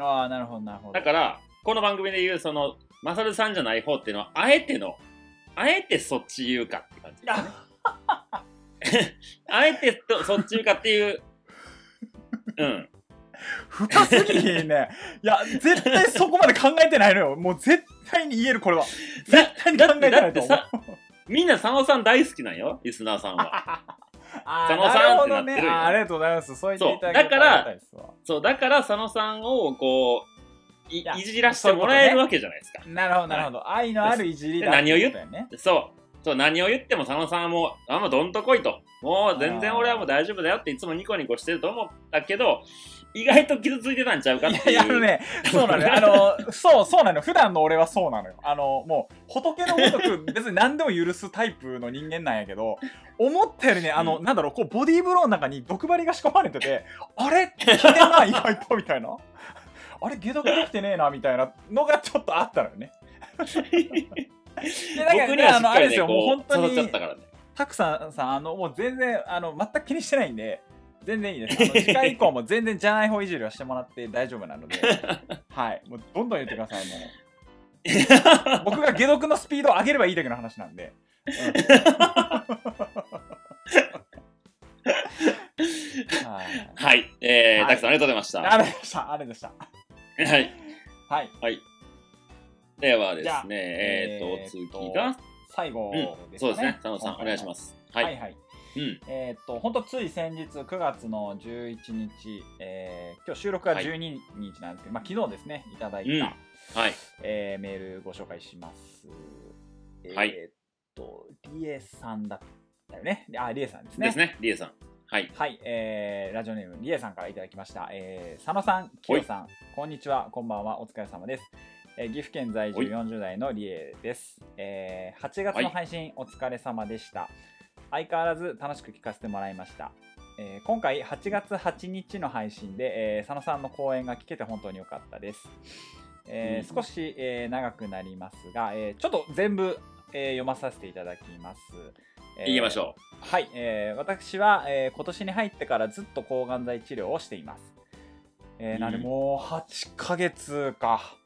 ああなるほどなるほどだから、この番組で言う、その、マサルさんじゃない方っていうのは、あえての、あえてそっち言うかって感じですね。あえてとそっちかっていう、うん。深すぎね。いや、絶対そこまで考えてないのよ。もう絶対に言える、これは。絶対に考えてないと思う。だってさみんな佐野さん大好きなんよ、リスナーさんは。佐野さんってなってるよありがとうございます。そう言っていただからそう、だから佐野さんを、こう、いいじらしてもらえるわけじゃないですか。なるほど、なるほど。愛のあるいじりだで何を言っってことだよね。そう。そう、何を言っても佐野さんはもう、あ、もうどんとこいと。もう全然俺はもう大丈夫だよっていつもニコニコしてると思ったけど、意外と傷ついてたんちゃうかっていう。いや、あのね、そうなのよ。あの、そう、そうなのよ。普段の俺はそうなのよ。あの、もう、仏のごとく別に何でも許すタイプの人間なんやけど、思ったよりね、あの、うんなんだろう、こう、ボディーブローの中に毒針が仕込まれてて、あれ？来てな、意外と、みたいな。あれ、解毒できてねえな、みたいなのがちょっとあったのよね。僕にはしっあのあれですよ、かりね、もうこう、本当に刺さっちゃった、からね。たくさんさん、あの、もう全然、あの、全く気にしてないんで、全然いいです。あの 次回以降も全然じゃない方いじりはしてもらって大丈夫なので、はい。もうどんどん言ってください、もう。僕が解毒のスピードを上げればいいだけの話なんで。うんはい。はい。えー、はいたくさんありがとうございました。あれでした、あれでした。はい。はい。はい。ではですね、えーえーっとと、次が、最後うんですそうですね。佐野さん、お願いします。は。はいい。はいはい。うん。えーっと、本当つい先日、9月の11日、えー今日収録がはい12日なんですけど、まあ昨日ですね、いただいた、うんはい。えーメールご紹介します。はいえーっと、リエさんだったよね。あ、リエさんですね。ですね、リエさん。はい。はい、えーラジオネームリエさんからいただきました。えー佐野さん、キヨさん、こんにちは、こんばんは、お疲れ様です。えー岐阜県在住はい40代のリエです。えー8月はいの配信、お疲れ様でした。相変わらず楽しく聞かせてもらいました。えー今回8月8日の配信で、えー佐野さんの講演が聞けて本当に良かったです。えーうん少し、えー長くなりますが、えーちょっと全部、えー読まさせていただきます。えー言いましょはい、えー私は、えー今年に入ってからずっと抗がん剤治療をしています。えーなもう8ヶ月か。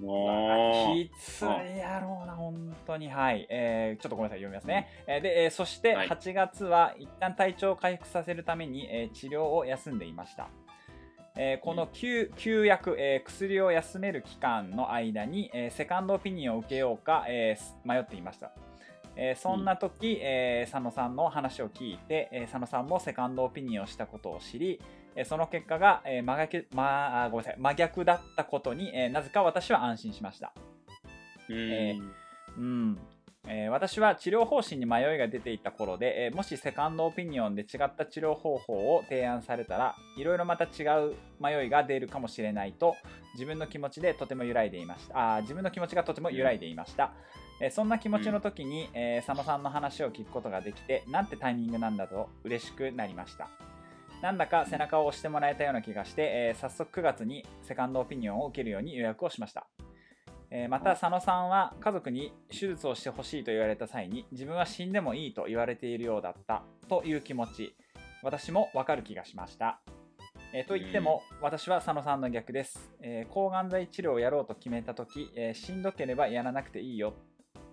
きついやろうな、本当に。はい。えーちょっとごめんなさい、読みますね。えーで、えーそしてはい8月は一旦体調を回復させるために、えー治療を休んでいました。えーこの休休薬、えー薬を休める期間の間に、えーセカンドオピニオンを受けようか、え迷っていました。えーそんな時、えー佐野さんの話を聞いて、えー佐野さんもセカンドオピニオンをしたことを知り、えーその結果が、えー真逆まあ、ごめんなさい真逆だったことに、えーなぜか私は安心しました。うん。えうん。えー私は治療方針に迷いが出ていた頃で、えーもしセカンドオピニオンで違った治療方法を提案されたらいろいろまた違う迷いが出るかもしれないと自分の気持ちでとても揺らいでいました。あー自分の気持ちがとても揺らいでいました、えーそんな気持ちの時に、えー佐野さんの話を聞くことができてなんてタイミングなんだと嬉しくなりましたなんだか背中を押してもらえたような気がして、えー早速9月にセカンドオピニオンを受けるように予約をしました。えーまた佐野さんは家族に手術をしてほしいと言われた際に自分は死んでもいいと言われているようだったという気持ち私もわかる気がしました、えーと言っても私は佐野さんの逆です、えー抗がん剤治療をやろうと決めた時、えーしんどければやらなくていいよ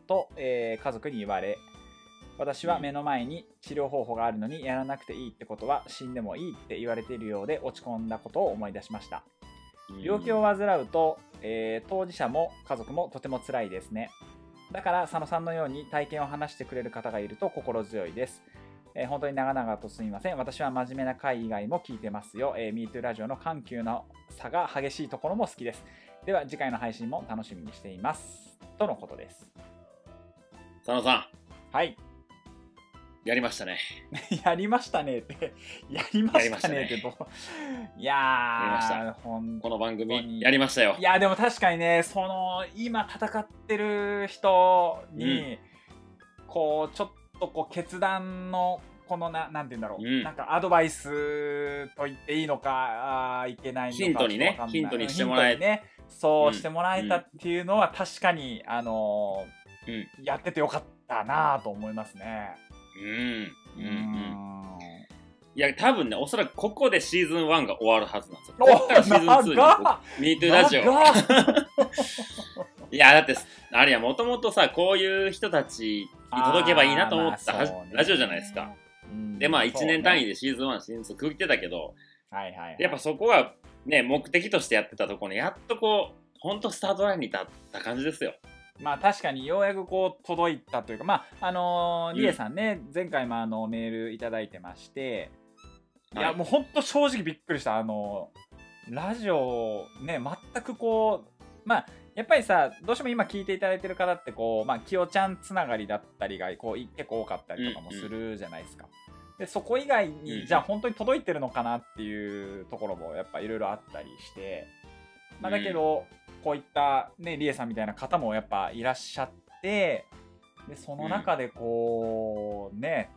と、え家族に言われ私は目の前に治療方法があるのにやらなくていいってことは死んでもいいって言われているようで落ち込んだことを思い出しました。病気を患うと、えー当事者も家族もとても辛いですね。だから佐野さんのように体験を話してくれる方がいると心強いです、えー本当に長々とすみません。私は真面目な回以外も聞いてますよ、えー、MeToo ラジオの緩急の差が激しいところも好きです。では次回の配信も楽しみにしています。とのことです。佐野さはい。ん、やりましたね。やりましたねって。やりましたねってどういややりま ーほんこの番組、やりましたよ。い。やでも確かにねその今戦ってる人に、こうちょっとこう決断のこのななんて言うんだろう、うん。なんかアドバイスと言っていいのかあーいけないのかヒントにね。ヒントにしてもらえねそううんしてもらえたって。いうのは確かに、あのうん。ーやっててよかったなと思いますね。うん。うん。うん。んいや、多分ね、おそらくここでシーズン1が終わるはずなんですよ。おこっからシーズン2に長っ MeToo ラジオ。いや、だって、あれや、もともとさ、こういう人たちに届けばいいなと思ったラジオじゃないですか。うんで、まあ、1年単位で、でシーズン1、シーズン2区切ってたけど、はいはいはい、やっぱそこがね、目的としてやってたところに、やっとこう、ほんとスタートラインに立った感じですよ。まあ確かにようやくこう届いたというかまああのーうん。リエさんね、前回もあのメールいただいてまして、い、やはいもうほんと正直びっくりした。あのラジオね全くこうまあやっぱりさどうしても今聞いていただいてる方ってこうまあきよちゃんつながりだったりがこうい結構多かったりとかもするじゃないですか、でそこ以外に、うん。じゃあ本当に届いてるのかなっていうところもやっぱいろいろあったりして、まあ、だけど、こういったねリエさんみたいな方もやっぱいらっしゃってでその中でこうね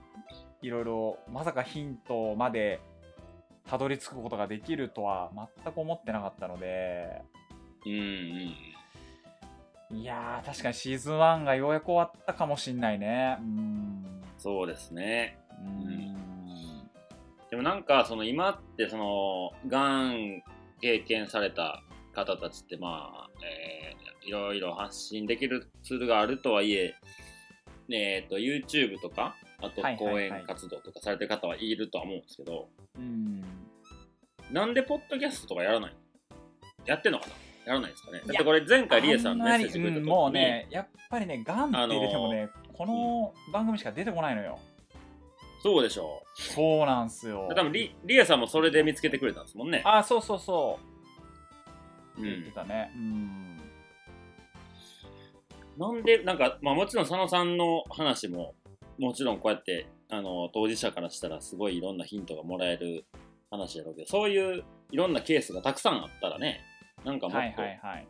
いろいろまさかヒントまでたどり着くことができるとは全く思ってなかったので。うんうん。いやー確かにシーズン1がようやく終わったかもしんないね。うん。そうですね。うん。でもなんか、その今って、その、がん経験された方たちって、まあ、えーいろいろ発信できるツールがあるとはいえ、えっ、と、YouTube とか、あと講演活動とかされてる方はいるとは思うんですけど、うん。なんでポッドキャストとかやらないの？やってんのかな？やらないですかね？だってこれ前回リエさんメッセージくれた時に、うんもうねやっぱりねガンって入れてもね、この番組しか出てこないのよ。そうでしょそうなんすよ。う。多分リリエさんもそれで見つけてくれたんですもんね。あそうそうそうう言ってん、たね。うん。なんで、なんか、まあもちろん佐野さんの話も、もちろんこうやって、あの、当事者からしたらすごいいろんなヒントがもらえる話やろうけど、そういういろんなケースがたくさんあったらね、なんかもはいっと、はいはい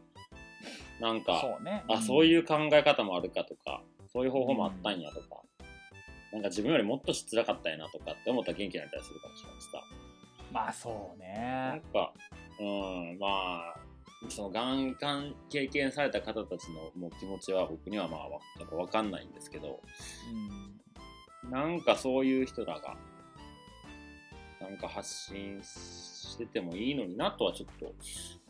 なんか、そうね。あ、そういうう考え方もあるかとか、そういう方法もあったんやとか、なんか自分よりもっとしつらかったんやなとかって思ったら元気になったりするかもしれないしさ。んまあそうなんねか、うん、まあ、そのがん患経験された方たちのもう気持ちは僕にはまあっぱ分かんないんですけど、うんなんかそういう人らが、なんか発信しててもいいのになとはちょっと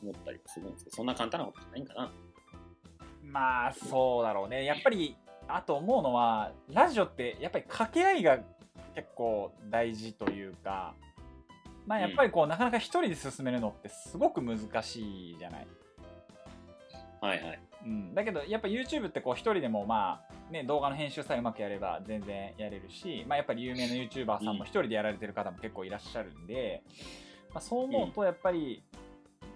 思ったりするんですけど、そんな簡単なことじゃないんかな。まあそうだろうねやっぱりあと思うのはラジオってやっぱり掛け合いが結構大事というかまあやっぱりこう、なかなか一人で進めるのってすごく難しいじゃない？はいはい。うん、だけどやっぱ YouTube ってこう一人でもまあね動画の編集さえうまくやれば全然やれるし、まあ、やっぱり有名な YouTuber さんも一人でやられてる方も結構いらっしゃるんで、まあ、そう思うとやっぱり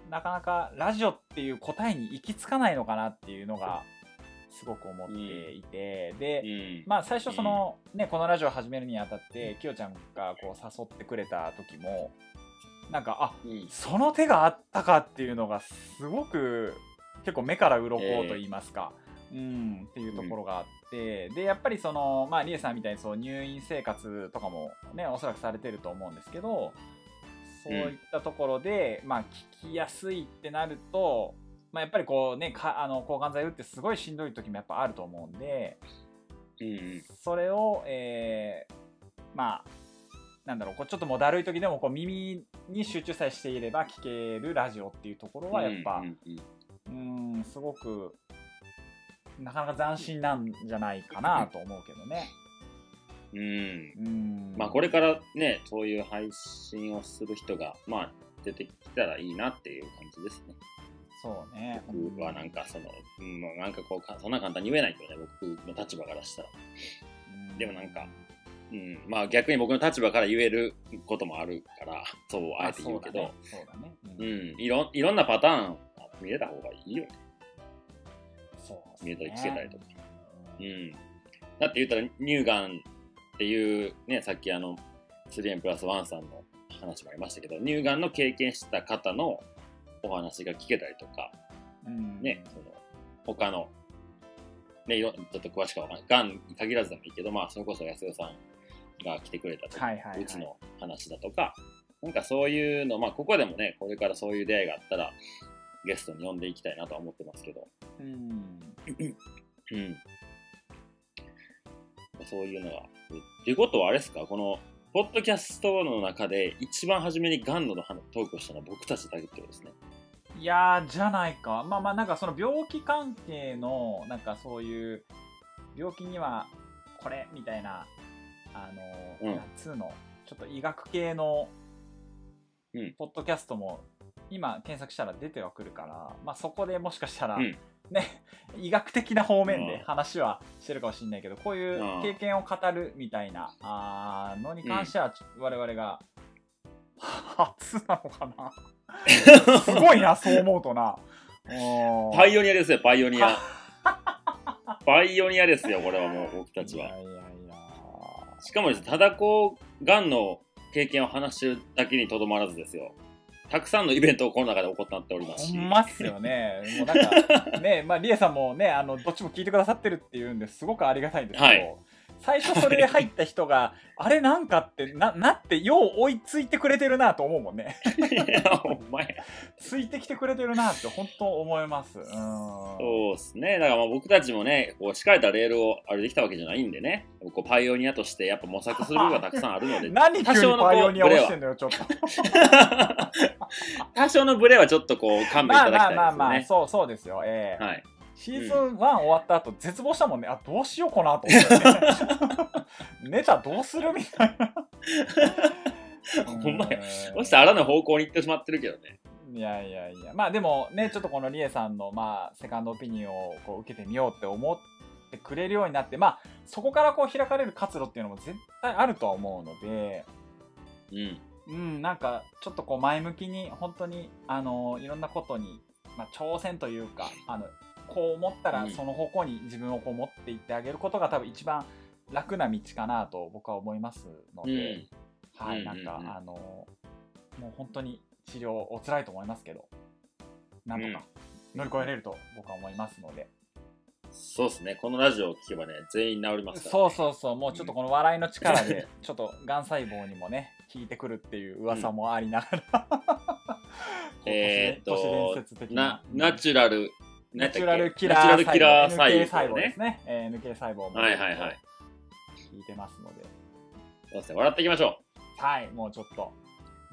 なかなかラジオっていう答えに行き着かないのかなっていうのがすごく思っていて、で、うん。まあ最初その、ねこのラジオを始めるにあたってきよちゃんがこう誘ってくれた時もなんかあうん。その手があったかっていうのがすごく結構目から鱗と言いますか、うんっていうところがあって、でやっぱりそのまあリエさんみたいにそう入院生活とかもねおそらくされてると思うんですけどそういったところで、まあ聞きやすいってなると、まあ、やっぱりこうねかあの抗がん剤打ってすごいしんどい時もやっぱあると思うんでうんうん。それを、えーまあなんだろうこうちょっともうだるい時でもこう耳に集中さえしていれば聞けるラジオっていうところはやっぱうんうんうんすごくなかなか斬新なんじゃないかなと思うけどね。うん。うんうんまあこれからね、そういう配信をする人が、まあ出てきたらいいなっていう感じですね。そうね。僕はなんかその、うん、まあなんかこうか、そんな簡単に言えないけどね、僕の立場からしたら。うんでもなんか、うん、まあ逆に僕の立場から言えることもあるから、そうあえて言うけど、そうだね。そうだうねん、いろいろんなパターン見れた方がいいよね。そう見えたり聞けたりとか。ううんん。だって言ったら乳がんっていうね、さっきあの、3N プラス1さんの話もありましたけど、乳がんの経験した方のお話が聞けたりとか、うんね、その他の、ね、ちょっと詳しくは分かんない。がんに限らずでもいいけど、まあ、それこそ安代さんが来てくれた時はいはいはいうちの話だとか、なんかそういうの、まあ、ここでもね、これからそういう出会いがあったら、ゲストに呼んでいきたいなとは思ってますけど、うんうん。そういうのが。っていうことはあれですか？この、ポッドキャストの中で一番初めにガンの話トークをしたのは僕たちだけってことですね。いやーじゃないか。まあまあなんかその病気関係のなんかそういう病気にはこれみたいなあの、うん。なんつうのちょっと医学系のうん。ポッドキャストも今検索したら出てはくるから、まあ、そこでもしかしたら、うん。ね医学的な方面でうん。話はしてるかもしれないけどこういううん。経験を語るみたいなあーのに関しては我々が初なのかな？すごいな、そう思うとな。パイオオニアですよ、パイオニア。パイオニアですよ、これはもう僕たちは。いやいやいや。しかもですね、ただこうがんの経験を話してるだけにとどまらずですよ。たくさんのイベントをこの中で行っておりますし。ほんまっすよね。もうなんか、ね、まあ、リエさんもね、あの、どっちも聞いてくださってるっていうんですごくありがたいんですけど、はい最初それで入った人が、あれなんかってな、なって、よう追いついてくれてるなと思うもんね。いや、ほんまや。ついてきてくれてるなって本当思います。うん。そうですね。だからまあ僕たちもね、こう、敷かれたレールを歩いてきたわけじゃないんでね、こうパイオニアとしてやっぱ模索する部分がたくさんあるので、何急にパイオニアをしてんののよ、ちょっと。多少のブレはちょっとこう、勘弁いまあまあただきたいですよね。まあまあ、そうそうですよ。ええはい。シーズン1終わった後、絶望したもんね。あ、どうしようかなと思って、ね。ネタどうするみたいな。ほんまやうそしてあらぬ方向に行ってしまってるけどね。いやいやいや。まあでもね、ちょっとこのリエさんの、まあ、セカンドオピニオンをこう受けてみようって思ってくれるようになって、まあ、そこからこう開かれる活路っていうのも絶対あるとは思うので、うん。うん、なんかちょっとこう前向きに本当にあのいろんなことに、まあ、挑戦というかあのこう思ったらうん。その方向に自分をこう持っていってあげることが多分一番楽な道かなと僕は思いますのうで、ん。はい、うんなんか、うん。うんあのもう本当に治療お辛いと思いますけどなんとか乗り越えれると僕は思いますので、そうですね。このラジオを聞けばね、全員治りますから、そうそうそう。もうちょっとこの笑いの力で ちょっとがん細胞にもね効いてくるっていう噂もありながら、えーっ都市伝とナチュラル、ナチュラルキナチュラルキラー細細胞細胞です。ね、えー、NK 細胞もはいはいはい。効いてますので。そうですね。笑っていきましょはいもうちょっと。も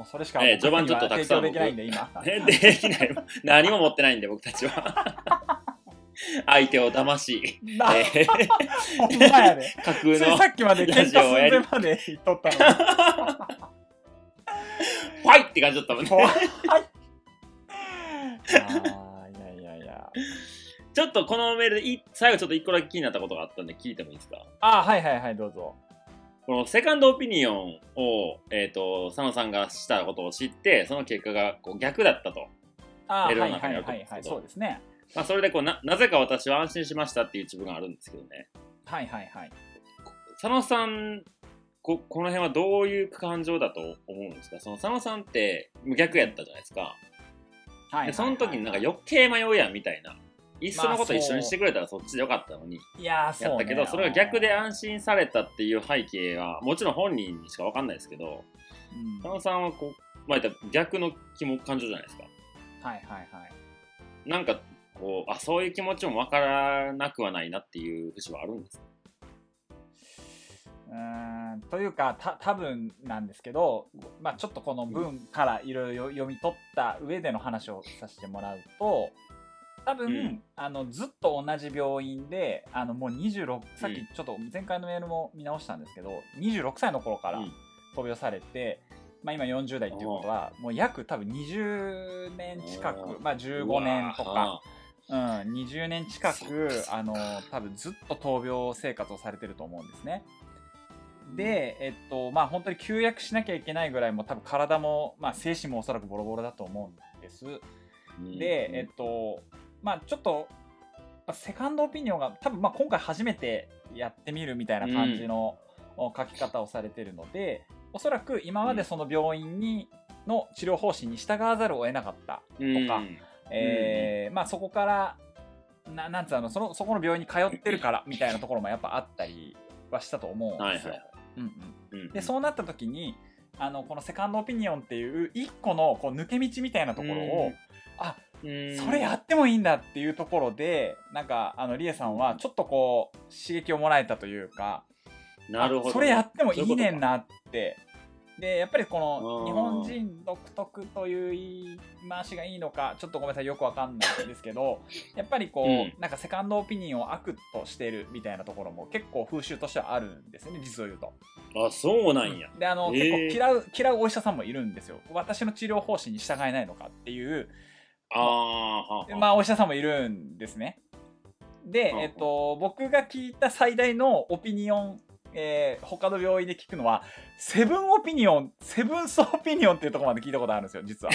うそれしかえー序盤ちょっとたくさん。できないんで今。できない。何も持ってないんで、僕たちは。相手を騙し、なえー ほんまやで。架空のさっきまで喧嘩寸前まで言っとったのに。ファイって感じだったもんね。はい ちょっとこのメールでい最後ちょっと一個だけ気になったことがあったんで聞いてもいいですか？あーはいはいはいどうぞこのセカンドオピニオンを、えっ、と、佐野さんがしたことを知って、その結果がこう逆だったと。あーメールはいはいの中にあるとはいはい思うんですけどそうですねまあ、それでこうな、なぜか私は安心しましたっていう一文があるんですけどね。はいはいはい佐野さん、ここの辺はどういう感情だと思うんですか？その佐野さんって逆やったじゃないですか。はいはいはいでその時になんか余計迷うやんみたいな。いっそのこと一緒にしてくれたらそっちでよかったのに、いやーそう、ね、やったけど、それが逆で安心されたっていう背景は、もちろん本人にしかわかんないですけど、う野さんはこう、まあ、逆の気も感情じゃないですか。はいはいはい。なんか、こう、あ、そういう気持ちもわからなくはないなっていう節はあるんですか？うーんというかた多分なんですけど、まあ、ちょっとこの文からいろいろ読み取った上での話をさせてもらうと多分、うん。あのずっと同じ病院であのもう26さっうん。きちょっと前回のメールも見直したんですけど26歳の頃からうん。闘病されて、まあ、今40代っていうことはもう約多分20年近く、まあ、15年とか。うん、20年近くあの多分ずっと闘病生活をされてると思うんですね。で、えっとまあ、本当に休薬しなきゃいけないぐらいも多分体も、まあ、精神もおそらくボロボロだと思うんです。うんで、えっとまあ、ちょっとまあセカンドオピニオンが多分まあ今回初めてやってみるみたいな感じのお書き方をされてるので、おそらく今までその病院にの治療方針に従わざるを得なかったうんとかえーまあ、そこからななんつうのそのそこの病院に通ってるからみたいなところもやっぱあったりはしたと思うんですよ。はいはい。うんうんうん、でそうなった時にあのこのセカンドオピニオンっていう一個のこう抜け道みたいなところを、うんあうんそれやってもいいんだっていうところでなんかあのリエさんはちょっとこう刺激をもらえたというかなるほど。あそれやってもいいねんな。なってでやっぱりこの日本人独特という言い回しがいいのかちょっとごめんなさいよくわかんないんですけど やっぱりこう、うん。なんかセカンドオピニオンを悪としてるみたいなところも結構風習としてはあるんですよね実を言うと。あ、そうなんや。であの、へー。結構嫌う嫌うお医者さんもいるんですよ。私の治療方針に従えないのかっていうあまあお医者さんもいるんですね。で、うん。えっと、僕が聞いた最大のオピニオン、えー他の病院で聞くのは、セブンオピニオン、セブンスオピニオンっていうところまで聞いたことあるんですよ、実は。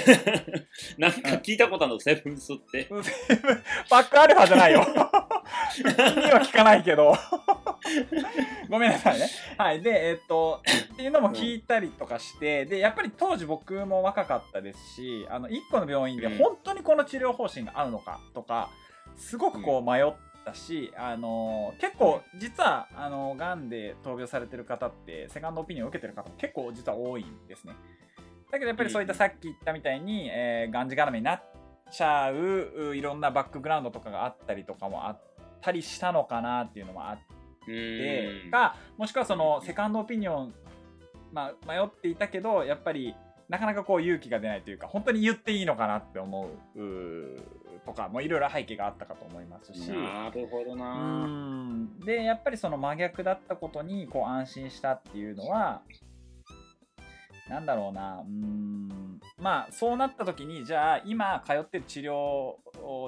なんか聞いたことあるの、セブンスって。バックアルファじゃないよ。意味は聞かないけど。ごめんなさいね。はい。で、えっと、っていうのも聞いたりとかして、でやっぱり当時僕も若かったですしあの1個の病院でうん本当にこの治療方針が合うのかとかすごくこう迷ったし、あの結構実はあのがんで闘病されてる方ってセカンドオピニオンを受けてる方も結構実は多いんですね。だけどやっぱりそういったうんさっき言ったみたいに、えーがんじがらめになっちゃうういろんなバックグラウンドとかがあったりとかもあったりしたのかなっていうのもあって。かもしくはそのセカンドオピニオン、まあ、迷っていたけどやっぱりなかなかこう勇気が出ないというか本当に言っていいのかなって思うとかもいろいろ背景があったかと思いますし。なるほどうな。ん。でやっぱりその真逆だったことにこう安心したっていうのはなんだろうな。うーん。まあそうなった時にじゃあ今通ってる治療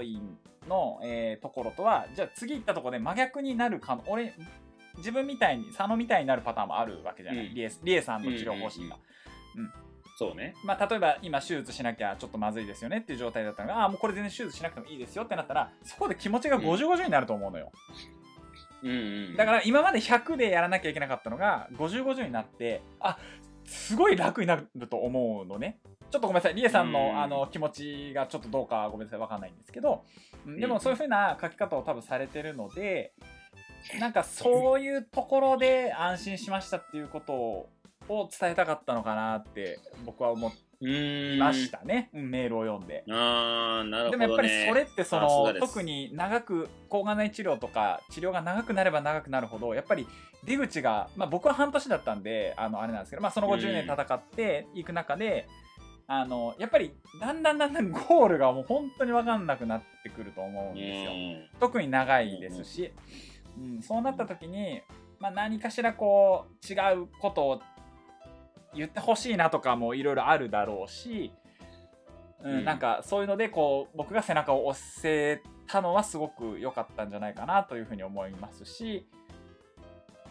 院の、えーところとはじゃあ次行ったところで真逆になるかも。俺自分みたいに佐野みたいになるパターンもあるわけじゃない、うん。リエリエさんの治療方針が。そうね。まあ、例えば今手術しなきゃちょっとまずいですよねっていう状態だったのがああもうこれ全然手術しなくてもいいですよってなったらそこで気持ちが5050になると思うのよ。うんうん。だから今まで100でやらなきゃいけなかったのが5050になってあすごい楽になると思うのねちょっとごめんなさいリエさんの,、うんあの気持ちがちょっとどうかごめんなさいわかんないんですけどうんでうんもそういう風な書き方を多分されてるのでなんかそういうところで安心しましたっていうことをを伝えたかったのかなって僕は思。いましたね、うんメールを読んで。ああ、なるほど、ね。でもやっぱりそれってその特に長く抗がん剤治療とか治療が長くなれば長くなるほどやっぱり出口が、まあ、僕は半年だったんであのあれなんですけど、まあ、その後うん10年戦っていく中で、あのやっぱりだんだんだんだん ゴールがもう本当に分かんなくなってくると思うんですよ。特に長いですし、うん、そうなった時に、まあ、何かしらこう違うことを言ってほしいなとかもいろいろあるだろうし、うんうんなんかそういうのでこう僕が背中を押せたのはすごく良かったんじゃないかなというふうに思いますし、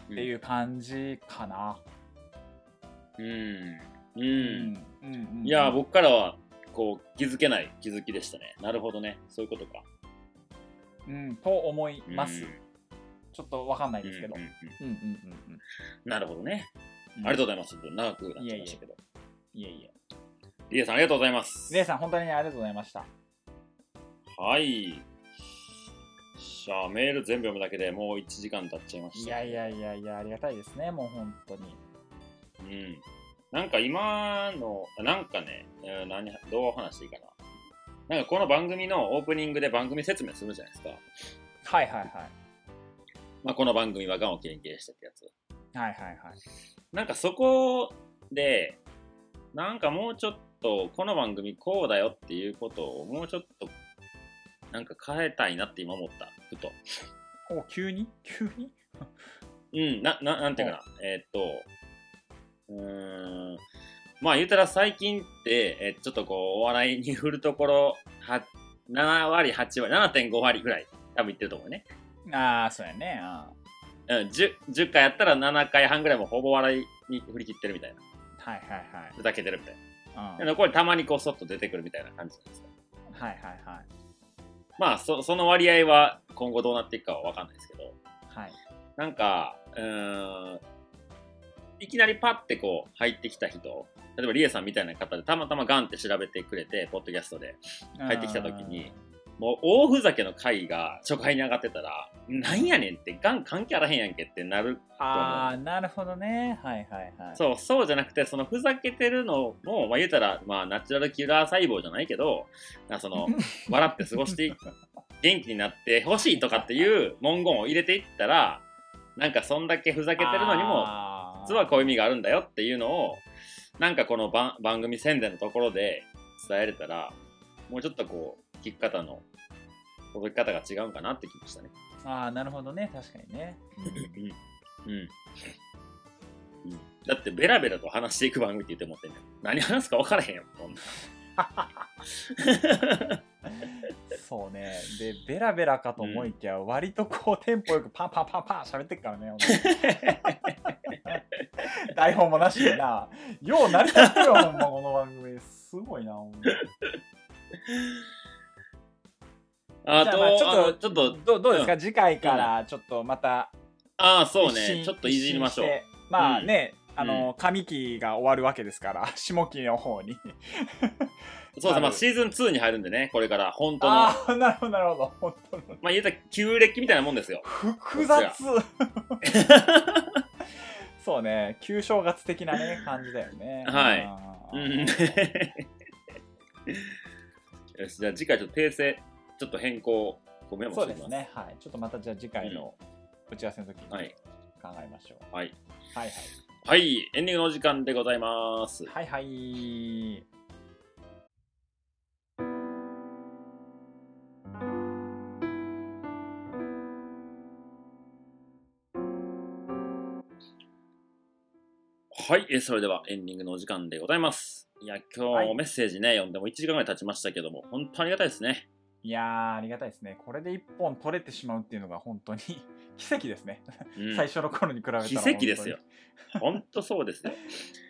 うん。っていう感じかな。うん。うん。うんいや、僕からは、こう、気づけない気づきでしたね。なるほどね。そういうことか。うん、と思います。うんちょっとわかんないですけど。うんうんうんうんうんうんなるほどね。りがとうございます。長くなっちゃいましたけど。いえいえ。リエさん、ありがとうございます。レイさん、本当にありがとうございました。はい。じゃあ、メール全部読むだけでもう1時間経っちゃいました。いやいやいやいや、ありがたいですね、もう本当に。うん。なんか今の、なんかね、えー何、どう話していいかな。なんかこの番組のオープニングで番組説明するじゃないですか。はいはいはい。まあ、この番組はがんを研究したってやつ。はいはいはい。なんかそこで、なんかもうちょっと、この番組こうだよっていうことをもうちょっと、なんか変えたいなって今思った。ふと。お、急に？急に？うん、な、ななんていうかな。えーっと、うーん、まあ言うたら最近って、えーちょっとこう、お笑いに振るところ、は7割、8割、7.5割ぐらい、多分いってると思うね。ああ、そうやね。うんうん、10, 10回やったら7回半ぐらいもほぼ笑いに振り切ってるみたいな。はいはいはい。ふざけてるみたいな。うん、で残りたまにこう、そっと出てくるみたいな感じなんですか。はいはいはい。まあそ、その割合は今後どうなっていくかは分かんないですけど、はい。なんか、うーん、いきなりパッてこう入ってきた人、例えばリエさんみたいな方でたまたまガンって調べてくれて、ポッドキャストで、入ってきた時にもう大ふざけの回が初回に上がってたら、なんやねんって、ガン関係あらへんやんけってなる。ああ、なるほどね。はいはいはい。そう、そうじゃなくて、そのふざけてるのも、まあ言うたら、まあナチュラルキラー細胞じゃないけど、その、笑って過ごしてい元気になってほしいとかっていう文言を入れていったら、なんかそんだけふざけてるのにも、実はこういう意味があるんだよっていうのを、なんかこの番番組宣伝のところで伝えれたら、もうちょっとこう、聞き方の届き方が違うんかなってきましたね。あー、なるほどね。確かにね。うん。うん。うん、だってベラベラと話していく番組って言ってもってんねん何話すか分からへんよ、こんなんそうね。で、ベラベラかと思いきや、割とこう、テンポよくパンパンパンパン喋ってっからね。台本もなしにな。よう成り立ってるよ、ほんま、この番組。すごいな、あと、あまあちょっとちょっと、どうどうですか、次回からちょっとまたああ、そうね、ちょっといじりましょう。まあうん。ね、あの、上期が終わるわけですから、下期の方に。そうですまあシーズン2に入るんでね、これから本当の、まああ、なるほど、なるほど。本当の。あ言うたら旧暦みたいなもんですよ。複雑。そうね、旧正月的なね、感じだよね。はい。うん。よし、じゃあ次回ちょっと訂正、ちょっと変更、こうメモしておきます。そうですね。はい。ちょっとまたじゃあ次回の打ち合わせの時に考はい。えましょう。はい。はいはい、エンディングのお時間でございます。はい。はいはい。はい、えーそれではエンディングのお時間でございます。いや、今日はいメッセージね、読んでも1時間ぐらい経ちましたけども、本当ありがたいですね。いやー、ありがたいですね。これで一本取れてしまうっていうのが本当に 奇跡ですね。うん最初の頃に比べたら。奇跡ですよ。本当そうですよ。本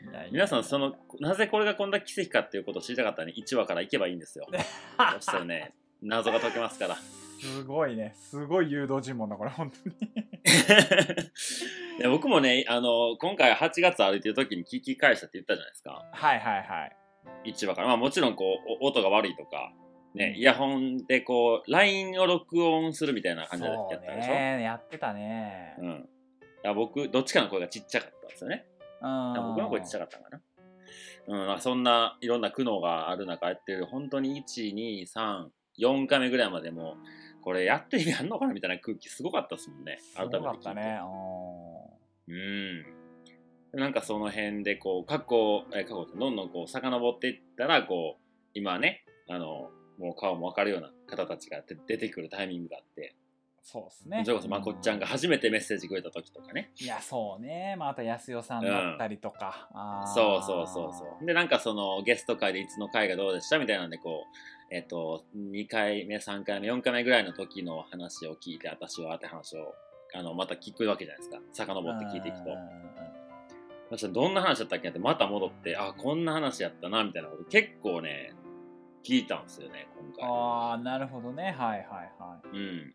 当に。いやいや皆さん、その、なぜこれがこんな奇跡かっていうことを知りたかったらね、1話から行けばいいんですよ。そしたらね、謎が解けますから。すごいね。すごい誘導尋問だ、これ、本当に。で僕もね、あの、今回8月歩いてる時に聞き返したって言ったじゃないですか。はいはいはい。1話から。まあもちろんこう、お音が悪いとか、ね、うんイヤホンでこう、LINE を録音するみたいな感じでやったでしょ？ね。やってたね。うん。いや僕、どっちかの声がちっちゃかったんですよね。うん。僕の声ちっちゃかったんかな。うん、まあそんないろんな苦悩がある中やってる、本当に1、2、3、4回目ぐらいまでも、これやって意味あんのかなみたいな空気すごかったですもんね。すごか改めて聞いてったね。うん。なんかその辺でこう過去、え過去どんどんこう遡っていったらこう今ねあのもう顔も分かるような方たちが出出てくるタイミングがあって、そうですね。それこそまこっちゃんが初めてメッセージくれた時とかね、いや、そうね。また安代さんだったりとか。あー。そうそうそうそう。でなんかそのゲスト会でいつの会がどうでしたみたいなんでこうえっ、と2回目3回目4回目ぐらいの時の話を聞いて私はって話をあのまた聞くわけじゃないですか。遡って聞いていくと。どんな話だったっけってまた戻ってあこんな話やったなみたいなこと結構ね聞いたんですよね今回ああ、なるほどね。はいはいはい。うん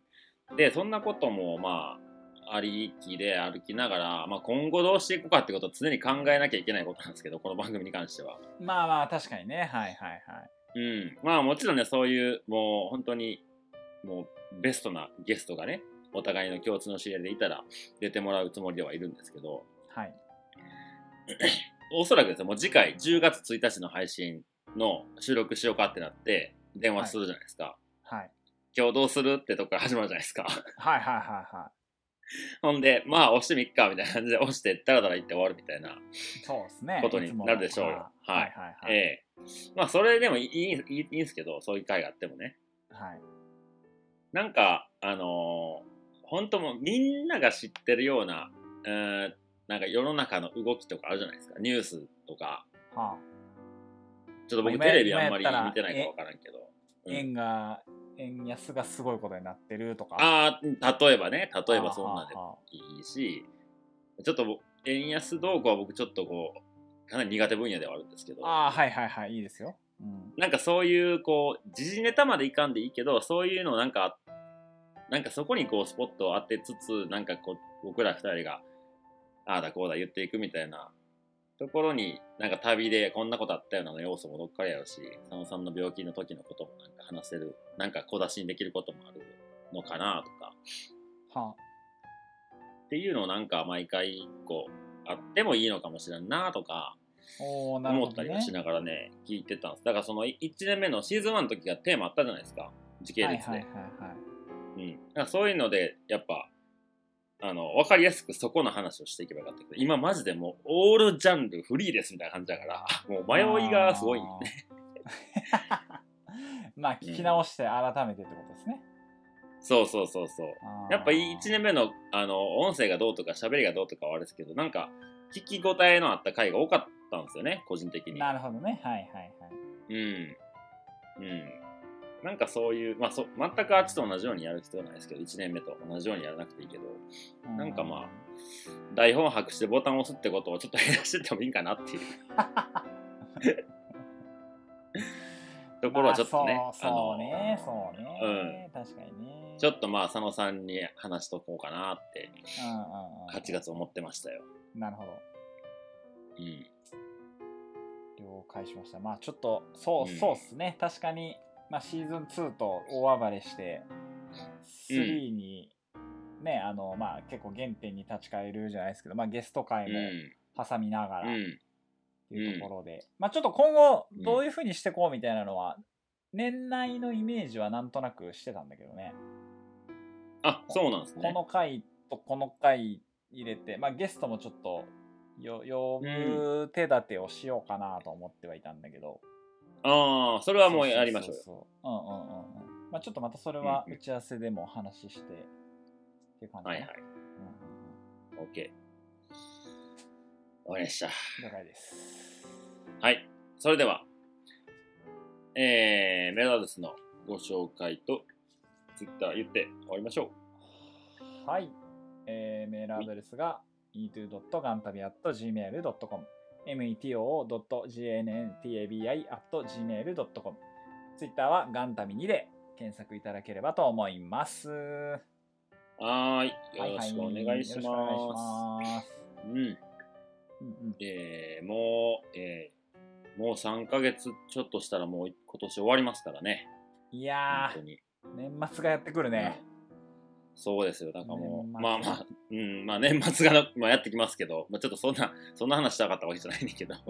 でそんなこともまあありきで歩きながら、まあ、今後どうしていこうかってことを常に考えなきゃいけないことなんですけどこの番組に関してはまあまあ、確かにね。はいはいはい。うんまあもちろんねそういうもう本当にもうベストなゲストがねお互いの共通の知り合いでいたら出てもらうつもりではいるんですけどはい。おそらくですね、もう次回10月1日の配信の収録しようかってなって電話するじゃないですか。はい。はい、今日どうするってとこから始まるじゃないですか。はいはいはいはい。ほんで、まあ押してみっかみたいな感じで押して、ダラダラ行って終わるみたいなそうことになるでしょうよ。はい。はいはいええー、まあそれでもいいいいんですけど、そういう会があってもね。はい。なんか、あのー、本当もうみんなが知ってるような、えー、なんか世の中の動きとかあるじゃないですか。ニュースとか。はあちょっと僕今テレビあんまり見てないかわからんけど。あ、うん円が、円安がすごいことになってるとか。ああ、例えばね、例えばそんなんでいいし、ちょっとぼ円安動向は僕ちょっとこう、かなり苦手分野ではあるんですけど、ああ、はいはいはい。いいですよ。うん。なんかそういうこう、時事ネタまでいかんでいいけど、そういうのをなんか、なんかそこにこうスポットを当てつつ、なんかこう、僕ら二人が、ああだこうだ言っていくみたいなところに、なんか旅でこんなことあったような要素もどっかりあるし、佐野さんの病気の時のこともなんか話せる、なんか小出しにできることもあるのかなとか、はっていうのをなんか毎回一個あってもいいのかもしれんなとか思。ったりはしながらね聞いてたんです。だからその1年目のシーズン1の時がテーマあったじゃないですか。時系列で、はいはいはいはい。うん、だからそういうのでやっぱあの分かりやすくそこの話をしていけばよかったけど今マジでもうオールジャンルフリーですみたいな感じだからもう迷いがすごいね まあ、聞き直して改めてってことですね。そうそうそうそうあーやっぱ1年目のあの音声がどうとか喋りがどうとかはあれですけどなんか聞き応えのあった回が多かったんですよね個人的になるほどね。はいはいはい。うん。うん。なんかそういう、まあそ、全くあっちと同じようにやる必要はないですけど、1年目と同じようにやらなくていいけど、うなんかまあ台本白してボタンを押すってことをちょっと減らしてってもいいかなっていう ところはちょっとね、まあそうそうね、そうね。うん確かにね。ちょっとまあ佐野さんに話しとこうかなってうんうんうん。8月思ってましたよ。なるほど。うん。了解しました。まあちょっと、そう、うんそうっすね。確かに、まあシーズン2と大暴れして、3に、ね、あの、まあ結構原点に立ち返るじゃないですけど、まあゲストう会もん。挟みながら、っうん。ていうところで、まあちょっと今後うんどういう風にしてこうみたいなのは、年内のイメージはなんとなくしてたんだけどね。あ、そうなんですね。この回とこの回入れて、まあゲストもちょっとよ呼ぶ手立てをしようかなと思ってはいたんだけど。ああ、それはもうやりましょうよ。そうんうんうんうん。まあちょっとまたそれはうんうん打ち合わせでもお話しして、っていう感じはいはい。OK。わかりました。うん了解です。はい。それでは、えー、メールアドレスのご紹介と、ツイッター言って終わりましょはい。えー、メールアドレスが e2.gantabi.gmail.com meto.gntabi.gmail.com ツイッターはガンタミ2で検索いただければと思います。はい。よろしくお願いしまます。す。うん。うんうんえー、もう、えー、もう3ヶ月ちょっとしたらもう今年終わりますからね。いや。ー、年末がやってくるね。そうですよ。だからもう、まあまあ、うん、まあ年末が、まあ、やってきますけど、まあ、ちょっとそんな、そんな話したかったわけじゃないんだけど。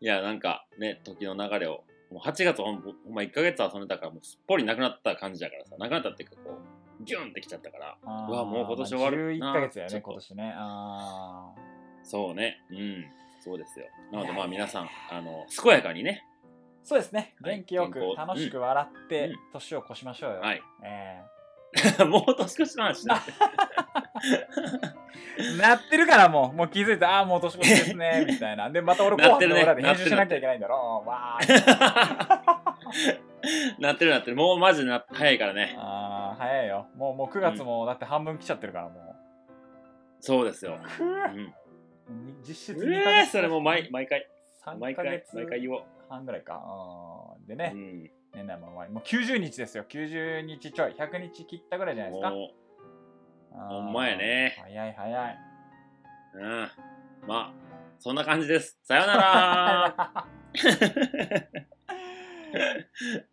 いや、なんかね、時の流れを、もう8月ほんほんま1ヶ月遊んでたから、もうすっぽりなくなった感じだからさ、なくなったっていうか、こう、ギュンってきちゃったから、うわもう今年終わるまあ11ヶ月だよね、今年ね。あそうね、うん、そうですよ。なのでまあ皆さん、あの、健やかにね、ーそうですね。はい元気よく楽しく笑ってうん年を越しましょうよ。はい。え もう年越しの話なってるからもう、もう気づいた、ああー、もう年越しですね、みたいな。で、また俺、紅白の裏で編集しなきゃいけないんだろ。わー なってるなってる。もうマジでな早いからね。あー、早いよ。もう、もう9月も、だって半分来ちゃってるから、もそうですよ実質う2ヶ月。えー、それもう毎毎回、3毎回毎回言おう。半ぐらいか。でね、うん、年内も終わり。もう90日ですよ。90日ちょい。100日切ったぐらいじゃないですか。ほんまやね。早い早い。うん。まあ、そんな感じです。さようなら。